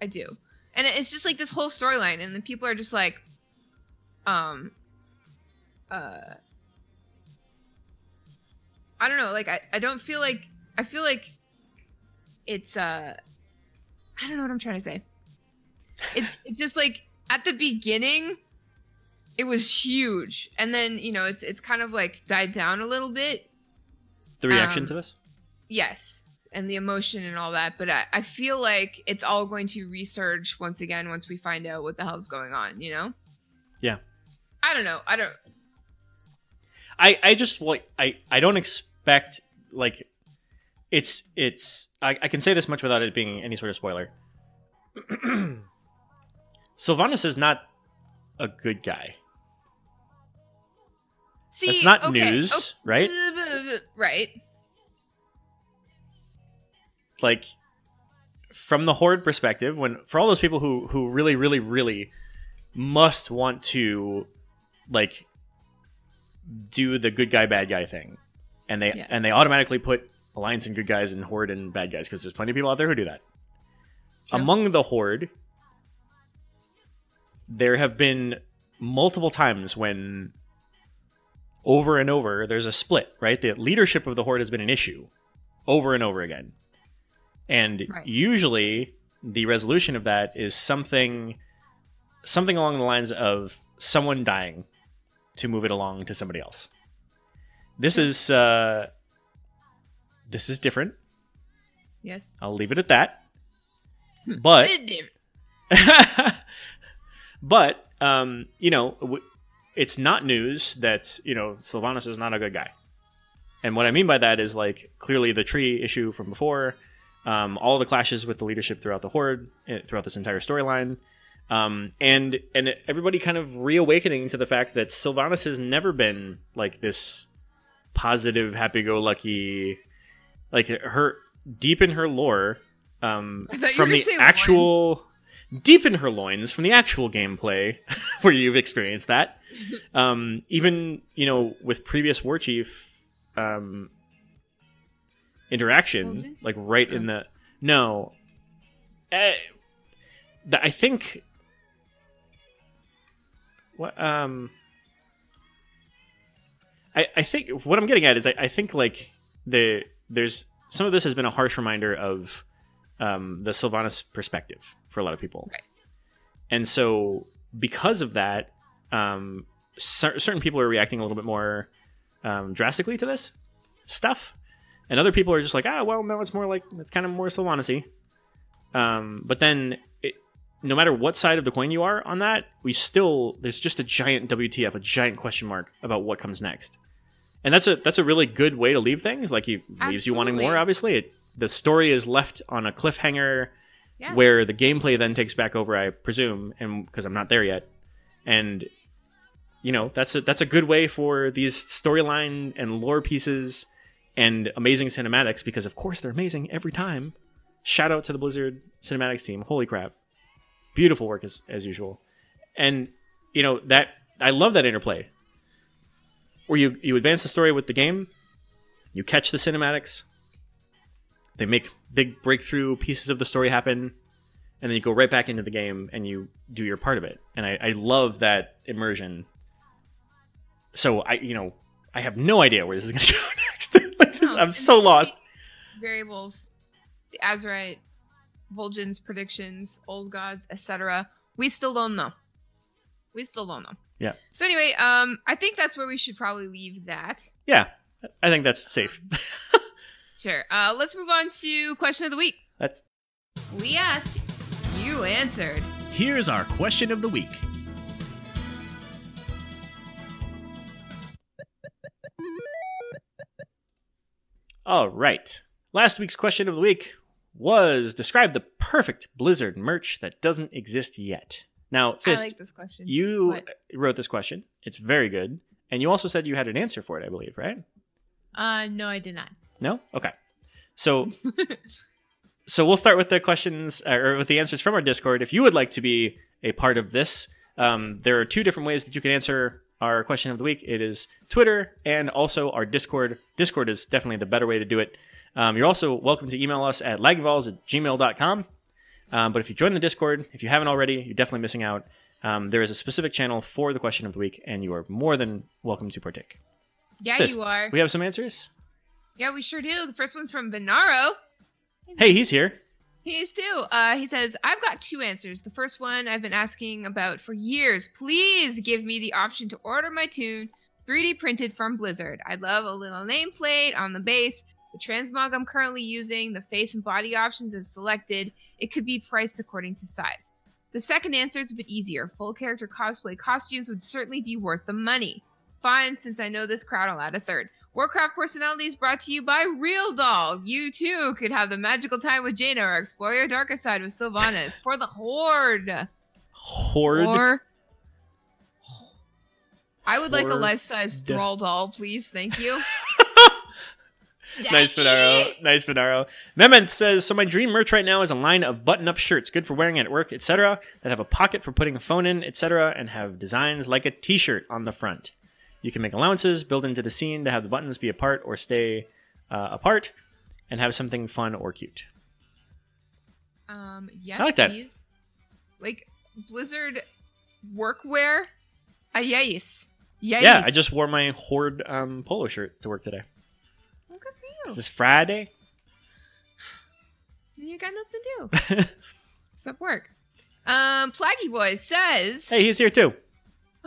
S2: I do. And it's just like this whole storyline and the people are just like um uh i don't know like i, I don't feel like i feel like it's uh i don't know what i'm trying to say. It's it's just like at the beginning it was huge and then you know it's it's kind of like died down a little bit.
S1: The reaction
S2: um,
S1: to this?
S2: yes and the emotion and all that but I, I feel like it's all going to resurge once again once we find out what the hell's going on you know
S1: Yeah.
S2: i don't know i don't
S1: I I just like I I don't expect like it's it's I, I can say this much without it being any sort of spoiler. Sylvanas is not a good guy.
S2: see
S1: That's not
S2: okay,
S1: news, right?
S2: right
S1: Like from the horde perspective, when for all those people who who really really really must want to like do the good guy bad guy thing, and they
S2: Yeah.
S1: and they automatically put alliance and good guys and horde and bad guys because there's plenty of people out there who do that. Among the horde, there have been multiple times when over and over there's a split, right? The leadership of the horde has been an issue over and over again. And
S2: Right.
S1: usually the resolution of that is something something along the lines of someone dying to move it along to somebody else. this is uh, this is different.
S2: Yes.
S1: I'll leave it at that. But but um, you know, w- it's not news that you know Sylvanas is not a good guy. And what I mean by that is like clearly the tree issue from before, um, all the clashes with the leadership throughout the horde, eh, throughout this entire storyline, um, and and everybody kind of reawakening to the fact that Sylvanas has never been like this positive, happy-go-lucky, like her deep in her lore, um,
S2: I thought you
S1: from the actual deep in her loins from the actual gameplay where you've experienced that. Um, even you know with previous war chief um, interaction,
S2: Holden?
S1: like right in the no. Uh, I think what um. I, I think what I'm getting at is I, I think like the there's some of this has been a harsh reminder of um, the Sylvanas perspective for a lot of people,
S2: Right.
S1: and so because of that, um, cer- certain people are reacting a little bit more um, drastically to this stuff, and other people are just like, ah, well, no, it's more like it's kind of more Sylvanas-y. Um, but then, it, no matter what side of the coin you are on that, we still there's just a giant WTF, a giant question mark about what comes next, and that's a that's a really good way to leave things. Like, it leaves you wanting more. Obviously, it, the story is left on a cliffhanger
S2: Yeah.
S1: where the gameplay then takes back over, I presume, and because I'm not there yet, and you know that's a that's a good way for these storyline and lore pieces and amazing cinematics because of course they're amazing every time. Shout out to the Blizzard cinematics team! Holy crap, beautiful work as as usual, and you know that I love that interplay. Where you you advance the story with the game, you catch the cinematics, they make big breakthrough pieces of the story happen and then you go right back into the game and you do your part of it. And i, I love that immersion. So i you know i have no idea where this is going to go next like this,
S2: No,
S1: i'm so lost
S2: Variables, the Azerite, Vol'jin's predictions, old gods, etc. We still don't know. We still don't know.
S1: Yeah.
S2: So anyway, um, I think that's where we should probably leave that.
S1: yeah i think that's safe
S2: Sure. Uh, let's move on to question of the week.
S1: that's
S2: We asked, you answered.
S4: Here's our question of the week.
S1: All right last week's question of the week was describe the perfect blizzard merch that doesn't exist yet now fist
S2: I like this question.
S1: you
S2: What?
S1: wrote this question it's very good and you also said you had an answer for it i believe right
S3: Uh, no, I did not.
S1: No? Okay. So so we'll start with the questions uh, or with the answers from our Discord. If you would like to be a part of this, um, there are two different ways that you can answer our question of the week. It is Twitter and also our Discord. Discord is definitely the better way to do it. Um, you're also welcome to email us at laggingballs at gmail.com. Um, but if you join the Discord, if you haven't already, you're definitely missing out. Um, there is a specific channel for the question of the week, and you are more than welcome to partake.
S2: yeah,
S1: Fist,
S2: you are.
S1: We have some answers.
S2: Yeah, we sure do. The first one's from Venaro.
S1: Hey, he's here.
S2: He is too. Uh, he says, I've got two answers. The first one I've been asking about for years. Please give me the option to order my toon 3D printed from Blizzard. I'd love a little nameplate on the base. The transmog I'm currently using, the face and body options is selected. It could be priced according to size. The second answer is a bit easier. Full character cosplay costumes would certainly be worth the money. Fine, since I know this crowd, I'll add a third. Warcraft personalities brought to you by Real Doll. You too could have the magical time with Jaina or explore your darker side with Sylvanas for the Horde.
S1: Horde.
S2: Or I would like a life-size thrall doll, please. Thank you.
S1: nice Finaro. Nice Finaro. Mementh says, So my dream merch right now is a line of button-up shirts, good for wearing at work, etc., that have a pocket for putting a phone in, etc., and have designs like a t-shirt on the front. You can make allowances, build into the scene to have the buttons be apart or stay uh, apart, and have something fun or cute.
S2: Um, yes,
S1: I like that.
S2: please. Like Blizzard workwear. Ah, yes. Yes.
S1: Yeah, I just wore my Horde um, polo shirt to work today.
S2: Well, good for
S1: Is
S2: you.
S1: this Friday?
S2: You got nothing to do. Except work. Um, Plaggy Boy says,
S1: hey, he's here too.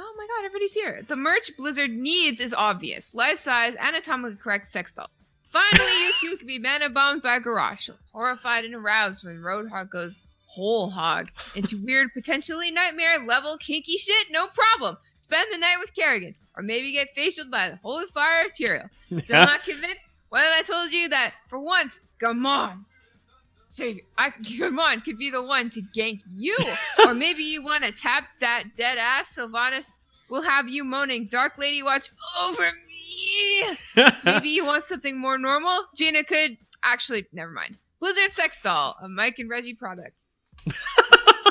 S2: Oh my god, everybody's here. The merch Blizzard needs is obvious. Life size, anatomically correct sex doll. Finally, you two can be mana bombed by Garrosh, horrified and aroused when Roadhog goes whole hog into weird, potentially nightmare level kinky shit. No problem. Spend the night with Kerrigan, or maybe get facialed by the holy fire Tyrael. Still not convinced? What if I told you that for once, Gamon, Savior, I, Gamon could be the one to gank you? or maybe you want to tap that dead ass Sylvanas We'll have you moaning, Dark Lady, watch over me. maybe you want something more normal? Gina could. Actually, never mind. Blizzard Sex Doll, a Mike and Reggie product.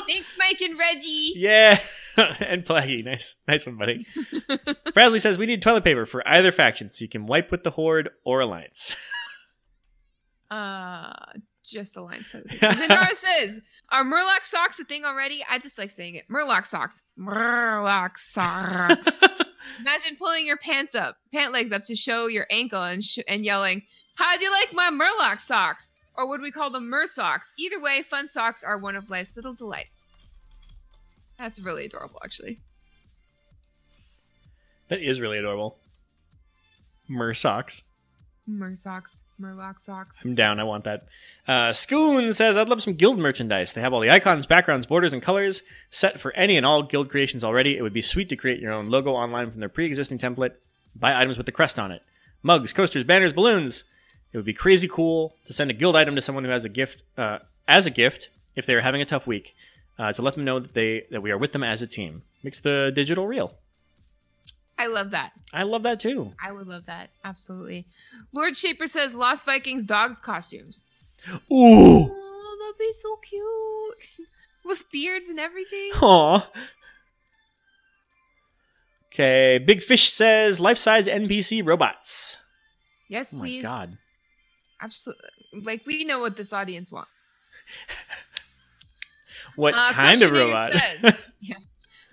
S2: Thanks, Mike and Reggie.
S1: yeah. and Plaggy. Nice. Nice one, buddy. Frasley says we need toilet paper for either faction so you can wipe with the Horde or Alliance.
S2: Uh, just Alliance toilet paper. Zendara says, "Are Murloc socks a thing already?" I just like saying it. Murloc socks. Murloc socks. Imagine pulling your pants up, pant legs up to show your ankle, and sh- and yelling, "How do you like my Murloc socks?" Or would we call them Mur socks? Either way, fun socks are one of life's little delights. That's really adorable, actually.
S1: that is really adorable. Mer socks.
S2: Mur socks, Murloc socks.
S1: I'm down. I want that. Uh, Schoon says, I'd love some guild merchandise. They have all the icons, backgrounds, borders, and colors set for any and all guild creations already. It would be sweet to create your own logo online from their pre existing template. Buy items with the crest on it. Mugs, coasters, banners, balloons. It would be crazy cool to send a guild item to someone who has a gift, uh, as a gift, if they are having a tough week, uh, to let them know that they that we are with them as a team. Makes the digital real.
S2: I love that.
S1: I love that too.
S2: I would love that. Absolutely. Lord Shaper says Lost Vikings dogs costumes.
S1: Ooh,
S2: Oh, that'd be so cute. With beards and everything.
S1: Aw. Okay, Big Fish says life size NPC robots.
S2: Yes,
S1: Oh my god.
S2: Absolutely. Like we know what this audience wants.
S1: What
S2: Uh,
S1: kind of robot?
S2: says- yeah.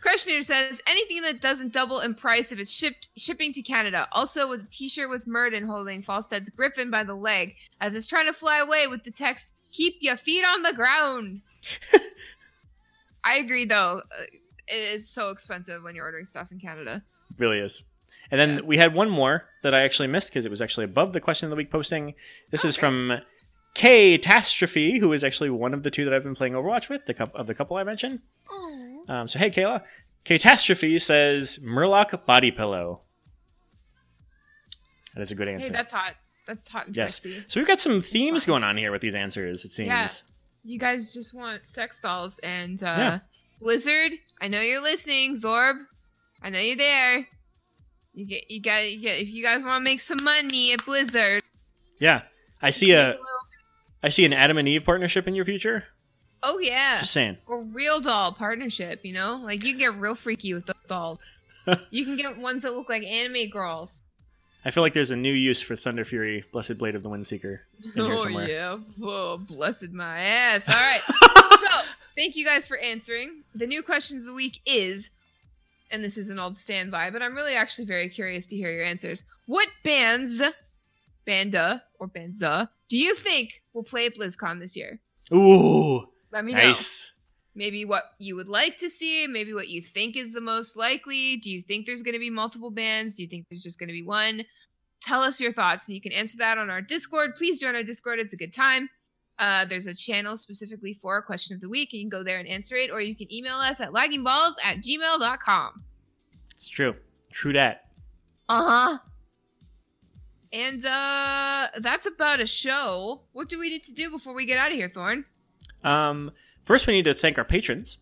S2: Questionnaire says anything that doesn't double in price if it's shipped shipping to Canada. Also with a T-shirt with Muradin holding Falstad's Griffin by the leg as it's trying to fly away with the text "Keep your feet on the ground." I agree, though. Uh, It is so expensive when you're ordering stuff in Canada.
S1: really is. And then
S2: Yeah.
S1: we had one more that I actually missed because it was actually above the question of the week posting. This is from Catastrophe, who is actually one of the two that I've been playing Overwatch with, the of the couple I mentioned. Um, so hey, Kayla. Catastrophe says Murloc body pillow. That is a good answer.
S2: Hey, that's hot. That's hot and
S1: Yes.
S2: sexy.
S1: So we've got some themes
S2: fine.
S1: going on here with these answers. It seems.
S2: Yeah. You guys just want sex dolls and uh
S1: Yeah.
S2: Blizzard, I know you're listening, Zorb. I know you're there. You get you got you get if you guys want to make some money at Blizzard.
S1: Yeah. I see a
S2: little-
S1: I see an Adam and Eve partnership in your future.
S2: Oh yeah.
S1: Just saying.
S2: Or real doll partnership, you know? Like you can get real freaky with those dolls. you can get ones that look like anime girls.
S1: I feel like there's a new use for Thunder Fury, Blessed Blade of the Windseeker in here
S2: oh
S1: somewhere.
S2: yeah. Whoa, blessed my ass. All right. so thank you guys for answering. The new question of the week is, and this is an old standby, but I'm really actually very curious to hear your answers. What bands, banda or banza, do you think will play at BlizzCon this year?
S1: Ooh,
S2: Let me know. Maybe what you would like to see, maybe what you think is the most likely. Do you think there's going to be multiple bands? Do you think there's just going to be one? Tell us your thoughts, and you can answer that on our Discord. Please join our Discord; it's a good time. Uh, there's a channel specifically for a question of the week, and you can go there and answer it, or you can email us at laggingballs at gmail.com.
S1: It's true. True that.
S2: Uh huh. And uh, that's about a show. What do we need to do before we get out of here, Thorn?
S1: Um, first, we need to thank our patrons.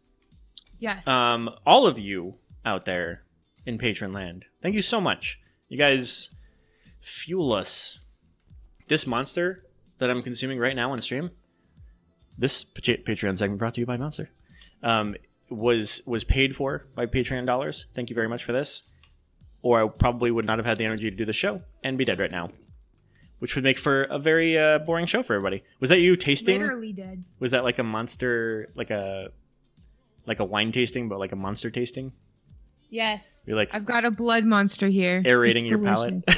S2: Yes.
S1: Um, all of you out there in patron land, thank you so much. You guys fuel us. This monster that I'm consuming right now on stream, this pa- Patreon segment brought to you by Monster, um, was was paid for by Patreon dollars. Thank you very much for this. Or I probably would not have had the energy to do the show and be dead right now, which would make for a very uh, boring show for everybody. Was that you tasting?
S2: Literally dead.
S1: Was that like a monster, like a like a wine tasting, but like a monster tasting?
S2: Yes.
S1: You're like
S2: I've got a blood monster here.
S1: aerating
S2: It's
S1: your palate.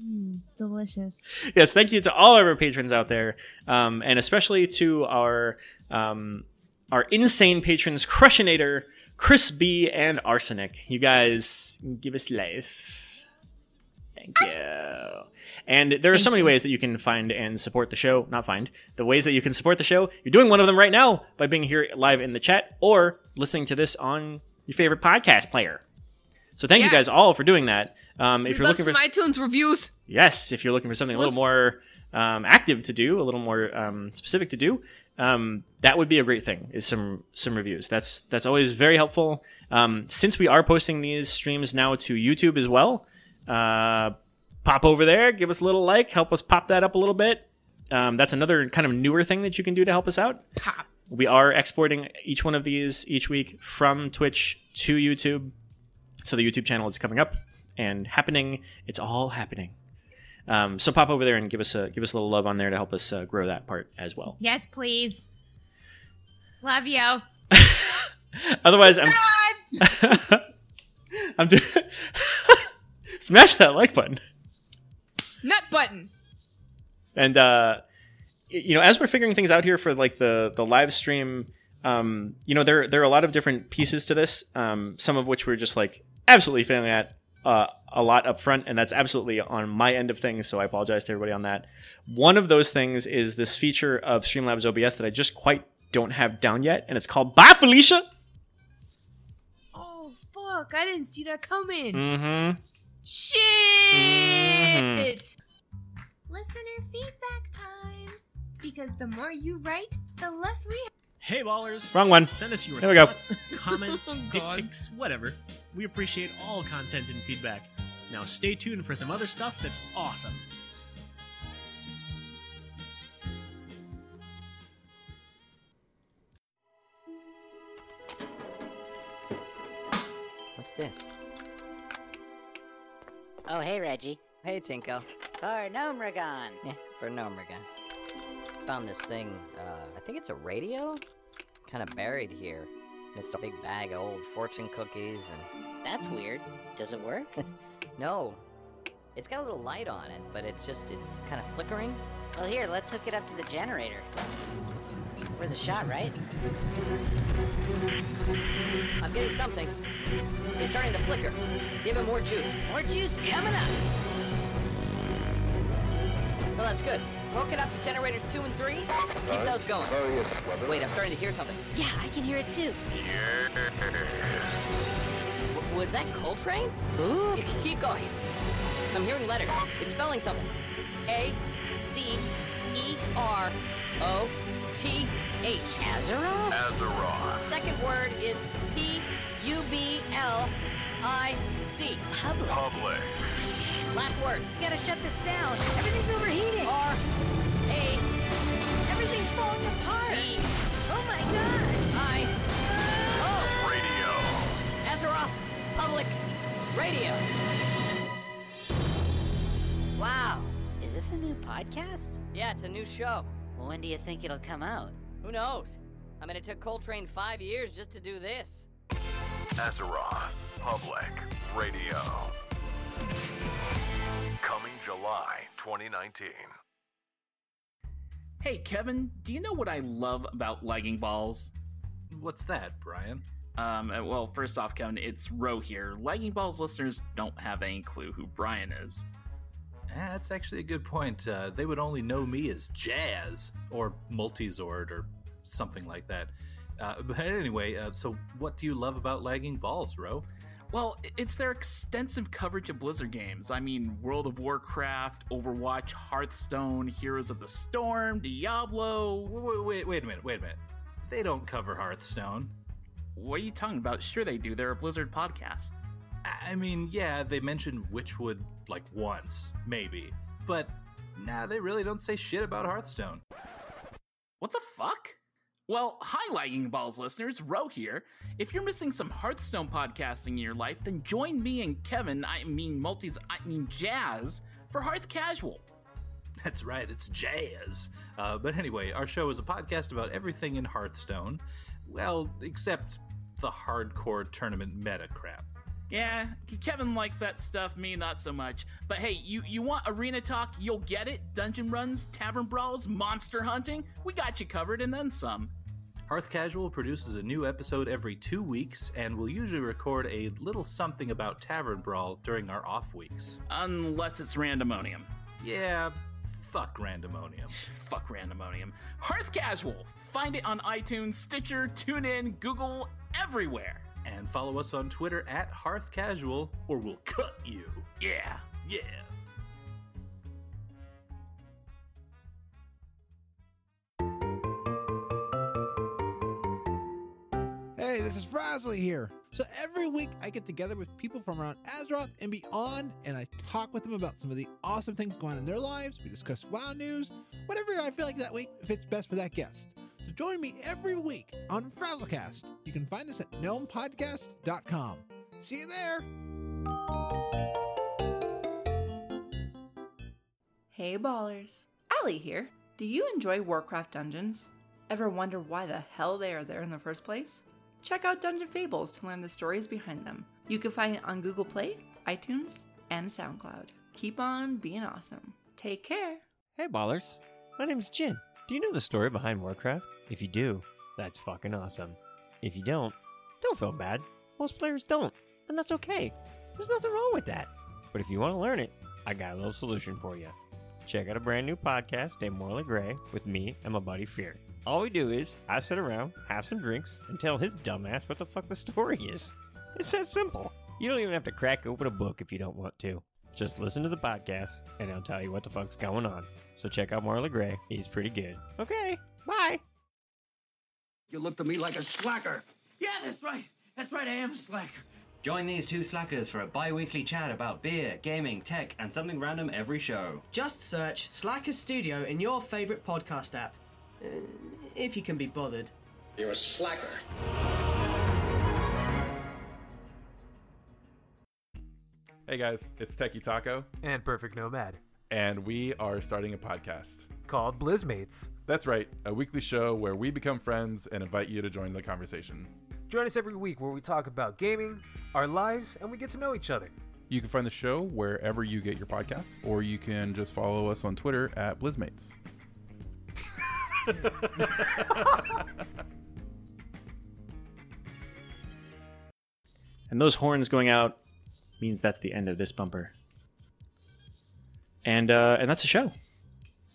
S2: Mm, delicious.
S1: yes, thank you to all of our patrons out there, um, and especially to our um, our insane patrons, Crushinator, Chris B, and Arsenic. You guys give us life. Thank you. And there are
S2: Thank
S1: so many
S2: you.
S1: ways that you can find and support the show. Not find. The ways that you can support the show. You're doing one of them right now by being here live in the chat or listening to this on your favorite podcast player. So thank you guys all for doing that. Um, if
S2: We'd
S1: you're looking for
S2: iTunes reviews.
S1: Yes, if you're looking for something a little more um, active to do, a little more um, specific to do, um, that would be a great thing. Is some some reviews. That's that's always very helpful. Um, since we are posting these streams now to YouTube as well, uh, pop over there, give us a little like, help us pop that up a little bit. Um, that's another kind of newer thing that you can do to help us out.
S2: Pop.
S1: We are exporting each one of these each week from Twitch to YouTube. So the YouTube channel is coming up and happening. It's all happening. Um, so pop over there and give us a give us a little love on there to help us uh, grow that part as well.
S3: Yes, please. Love you.
S1: Otherwise, I'm I'm doing smash that like button.
S2: Nut button.
S1: And uh, you know, as we're figuring things out here for like the the live stream, um, you know, there there are a lot of different pieces to this. Um, some of which we're just like absolutely failing at uh, a lot up front, and that's absolutely on my end of things. So I apologize to everybody on that. One of those things is this feature of Streamlabs OBS that I just quite don't have down yet, and it's called Bye Felicia.
S3: Oh, fuck. I didn't see that coming.
S1: Mm-hmm.
S3: Shit.
S1: Mhm.
S5: Listener feedback time. Because the more you write, the less we
S4: Hey ballers!
S1: Wrong one.
S4: Send us your
S1: There
S4: thoughts, comments,
S2: Oh,
S4: dick pics, whatever. We appreciate all content and feedback. Now stay tuned for some other stuff that's awesome.
S6: What's this? Oh, hey, Reggie. Hey, Tinko. For Gnomeregan. Yeah, for Gnomeregan. Found this thing, uh, I think it's a radio? Kind of buried here. Amidst a big bag of old fortune cookies and. That's weird. Does it work? no. It's got a little light on it, but it's just, it's kind of flickering. Well, here, let's hook it up to the generator. Worth the shot, right? I'm getting something. He's starting to flicker. Give him more juice. More juice coming up. Well, that's good. Hook it up to generators two and three. Keep those going. Wait, I'm starting to hear something. Yeah, I can hear it too. W- was that Coltrane? Ooh. keep going. I'm hearing letters. It's spelling something. A, Z, E, R, O, T, H. Azeroth?
S7: Azeroth.
S6: Second word is P U B L I C. Public.
S7: Public.
S6: Last word. You gotta shut this down. Everything's overheating. R A. Everything's falling apart. D. Oh my gosh. I. O.
S7: Radio.
S6: Azeroth Public Radio. Wow. Is this a new podcast? Yeah, it's a new show. Well, when do you think it'll come out? Who knows? I mean, it took Coltrane five years just to do this.
S7: Azeroth. Public. Radio. Coming July 2019.
S8: Hey, Kevin, do you know what I love about lagging balls?
S9: What's that, Brian?
S8: Um, uh, well, first off, Kevin, it's Ro here. Lagging Balls listeners don't have any clue who Brian is.
S9: Eh, that's actually a good point. Uh, they would only know me as Jazz or Multizord or something like that. Uh, but anyway, uh, so what do you love about lagging balls, Ro?
S8: Well, it's their extensive coverage of Blizzard games. I mean, World of Warcraft, Overwatch, Hearthstone, Heroes of the Storm, Diablo.
S9: Wait, wait, wait a minute, wait a minute. They don't cover Hearthstone.
S8: What are you talking about? Sure, they do. They're a Blizzard podcast.
S9: I I mean, yeah, they mentioned Witchwood like once, maybe. But nah, they really don't say shit about Hearthstone.
S8: What the fuck? Well, hi, Lagging Balls listeners, Ro here. If you're missing some Hearthstone podcasting in your life, then join me and Kevin, I mean Multis, I mean Jazz, for Hearth Casual.
S9: That's right, it's jazz. Uh, but anyway, our show is a podcast about everything in Hearthstone. Well, except the hardcore tournament meta crap.
S8: Yeah, Kevin likes that stuff, me not so much. But hey, you, you want arena talk, you'll get it. Dungeon runs, tavern brawls, monster hunting, we got you covered and then some.
S9: Hearth Casual produces a new episode every two weeks, and we'll usually record a little something about Tavern Brawl during our off weeks.
S8: Unless it's randomonium.
S9: Yeah, fuck randomonium.
S8: Fuck randomonium. Hearth Casual. Find it on iTunes, Stitcher, TuneIn, Google, everywhere.
S9: And follow us on Twitter at Hearth Casual, or we'll cut you.
S8: Yeah.
S9: Yeah.
S10: Hey, this is Frasley here. So every week I get together with people from around Azeroth and beyond, and I talk with them about some of the awesome things going on in their lives. We discuss WoW news, whatever I feel like that week fits best for that guest. So join me every week on Frazzlecast. You can find us at gnomepodcast.com. See you there.
S11: Hey ballers, Allie here. Do you enjoy Warcraft dungeons? Ever wonder why the hell they are there in the first place? Check out Dungeon Fables to learn the stories behind them. You can find it on Google Play, iTunes, and SoundCloud. Keep on being awesome. Take care.
S12: Hey ballers, my name's Jin. Do you know the story behind Warcraft? If you do, that's fucking awesome. If you don't, don't feel bad. Most players don't, and that's okay. There's nothing wrong with that. But if you want to learn it, I got a little solution for you. Check out a brand new podcast named Morley Gray with me and my buddy Fear. All we do is I sit around, have some drinks, and tell his dumbass what the fuck the story is. It's that simple. You don't even have to crack open a book if you don't want to. Just listen to the podcast, and I'll tell you what the fuck's going on. So check out Marley Gray. He's pretty good. Okay, bye.
S13: You look to me like a slacker.
S14: Yeah, that's right. That's right, I am a slacker.
S15: Join these two slackers for a bi weekly chat about beer, gaming, tech, and something random every show.
S14: Just search Slacker Studio in your favorite podcast app. Uh, if you can be bothered.
S13: You're a slacker.
S16: Hey guys, it's Techie Taco
S17: and Perfect Nomad,
S16: and we are starting a podcast
S17: called Blizzmates.
S16: That's right, a weekly show where we become friends and invite you to join the conversation.
S17: Join us every week where we talk about gaming, our lives, and we get to know each other.
S16: You can find the show wherever you get your podcasts, or you can just follow us on Twitter at Blizzmates.
S1: and those horns going out means that's the end of this bumper. And uh and that's the show.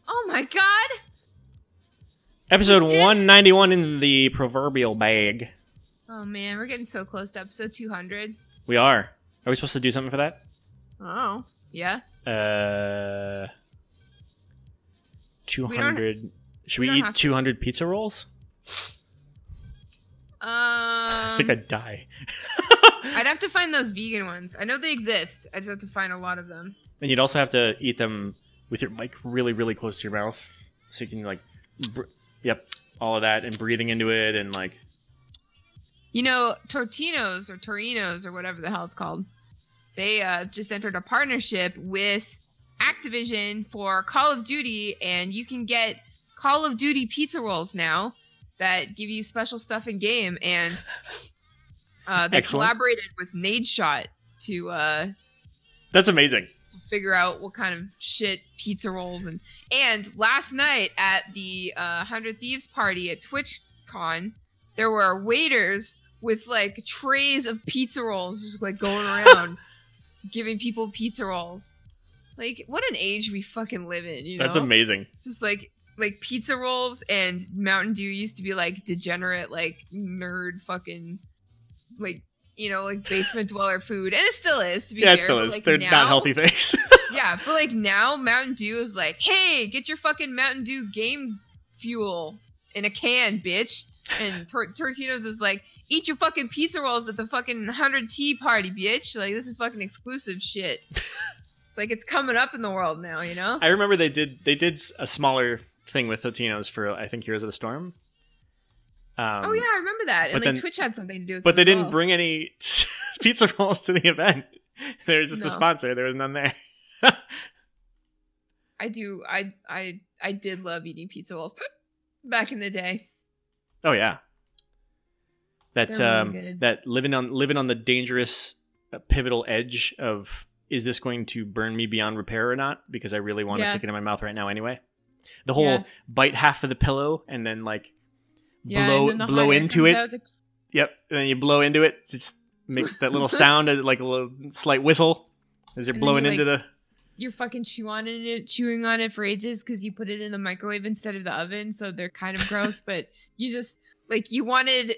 S2: Oh my god!
S1: Episode 191 in the proverbial bag.
S2: Oh man, we're getting so close to episode 200.
S1: We are. Are we supposed to do something for that?
S2: Oh, yeah.
S1: Uh 200 Should
S2: we
S1: we, eat
S2: to.
S1: 200 pizza rolls?
S2: Um,
S1: I think I'd die.
S2: I'd have to find those vegan ones. I know they exist. I just have to find a lot of them.
S1: And you'd also have to eat them with your mic really, really close to your mouth, so you can like, br- yep, all of that, and breathing into it, and like,
S2: You know, Tortinos or Torinos or whatever the hell it's called. They uh, just entered a partnership with Activision for Call of Duty, and you can get Call of Duty pizza rolls now that give you special stuff in game. And uh, they
S1: Excellent.
S2: collaborated with Nadeshot to uh,
S1: that's amazing.
S2: figure out what kind of shit pizza rolls and and last night at the uh, Hundred Thieves party at TwitchCon, there were waiters with like trays of pizza rolls just like going around giving people pizza rolls. Like what an age we fucking live in, you know?
S1: That's amazing.
S2: Just like like pizza rolls and Mountain Dew used to be like degenerate like nerd fucking like you know like basement dweller food and it still is to be
S1: Yeah, it still is.
S2: like,
S1: They're
S2: now-
S1: not healthy things.
S2: yeah, but like now Mountain Dew is like, hey, get your fucking Mountain Dew game fuel in a can, bitch. And Tor- Tortinos is like, eat your fucking pizza rolls at the fucking 100 T party, bitch. Like, this is fucking exclusive shit. it's like it's coming up in the world now, you know?
S1: I remember they did they did a smaller thing with Totino's for I think Heroes of the Storm. Um,
S2: oh, yeah, I remember that. And like
S1: then-
S2: Twitch had something to do with
S1: that.
S2: but
S1: they didn't
S2: well.
S1: bring any pizza rolls to the event. There was just
S2: No.
S1: the sponsor. There was none there.
S2: I do. I I I did love eating pizza rolls back in the day.
S1: Oh yeah. That
S2: really
S1: um
S2: good.
S1: that living on living on the dangerous uh, pivotal edge of is this going to burn me beyond repair or not because I really want to stick it in my mouth right now anyway. The whole
S2: Yeah.
S1: bite half of the pillow and then like
S2: Yeah,
S1: blow
S2: then the
S1: blow into it.
S2: like,
S1: Yep, and then you blow into it. It just makes that little sound, uh, like a little slight whistle, as you're
S2: And
S1: blowing into
S2: like-
S1: the.
S2: You're fucking chew on it, chewing on it for ages because you put it in the microwave instead of the oven, so they're kind of gross. but you just like you wanted,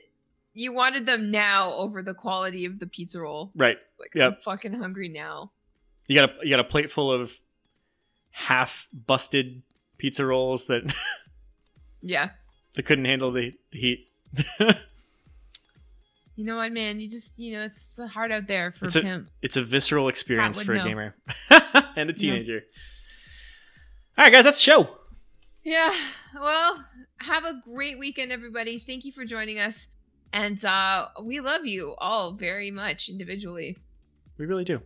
S2: you wanted them now over the quality of the pizza roll.
S1: Right.
S2: Like
S1: Yep.
S2: I'm fucking hungry now.
S1: You got a you got a plate full of half busted pizza rolls that
S2: Yeah.
S1: that couldn't handle the, the heat.
S2: You know what, man? You just you know it's hard out there for
S1: it's
S2: a pimp.
S1: it's a visceral experience for a
S2: know.
S1: gamer and a teenager. All right, guys, that's the show.
S2: Yeah. Well, have a great weekend, everybody. Thank you for joining us, and uh we love you all very much individually.
S1: We really do.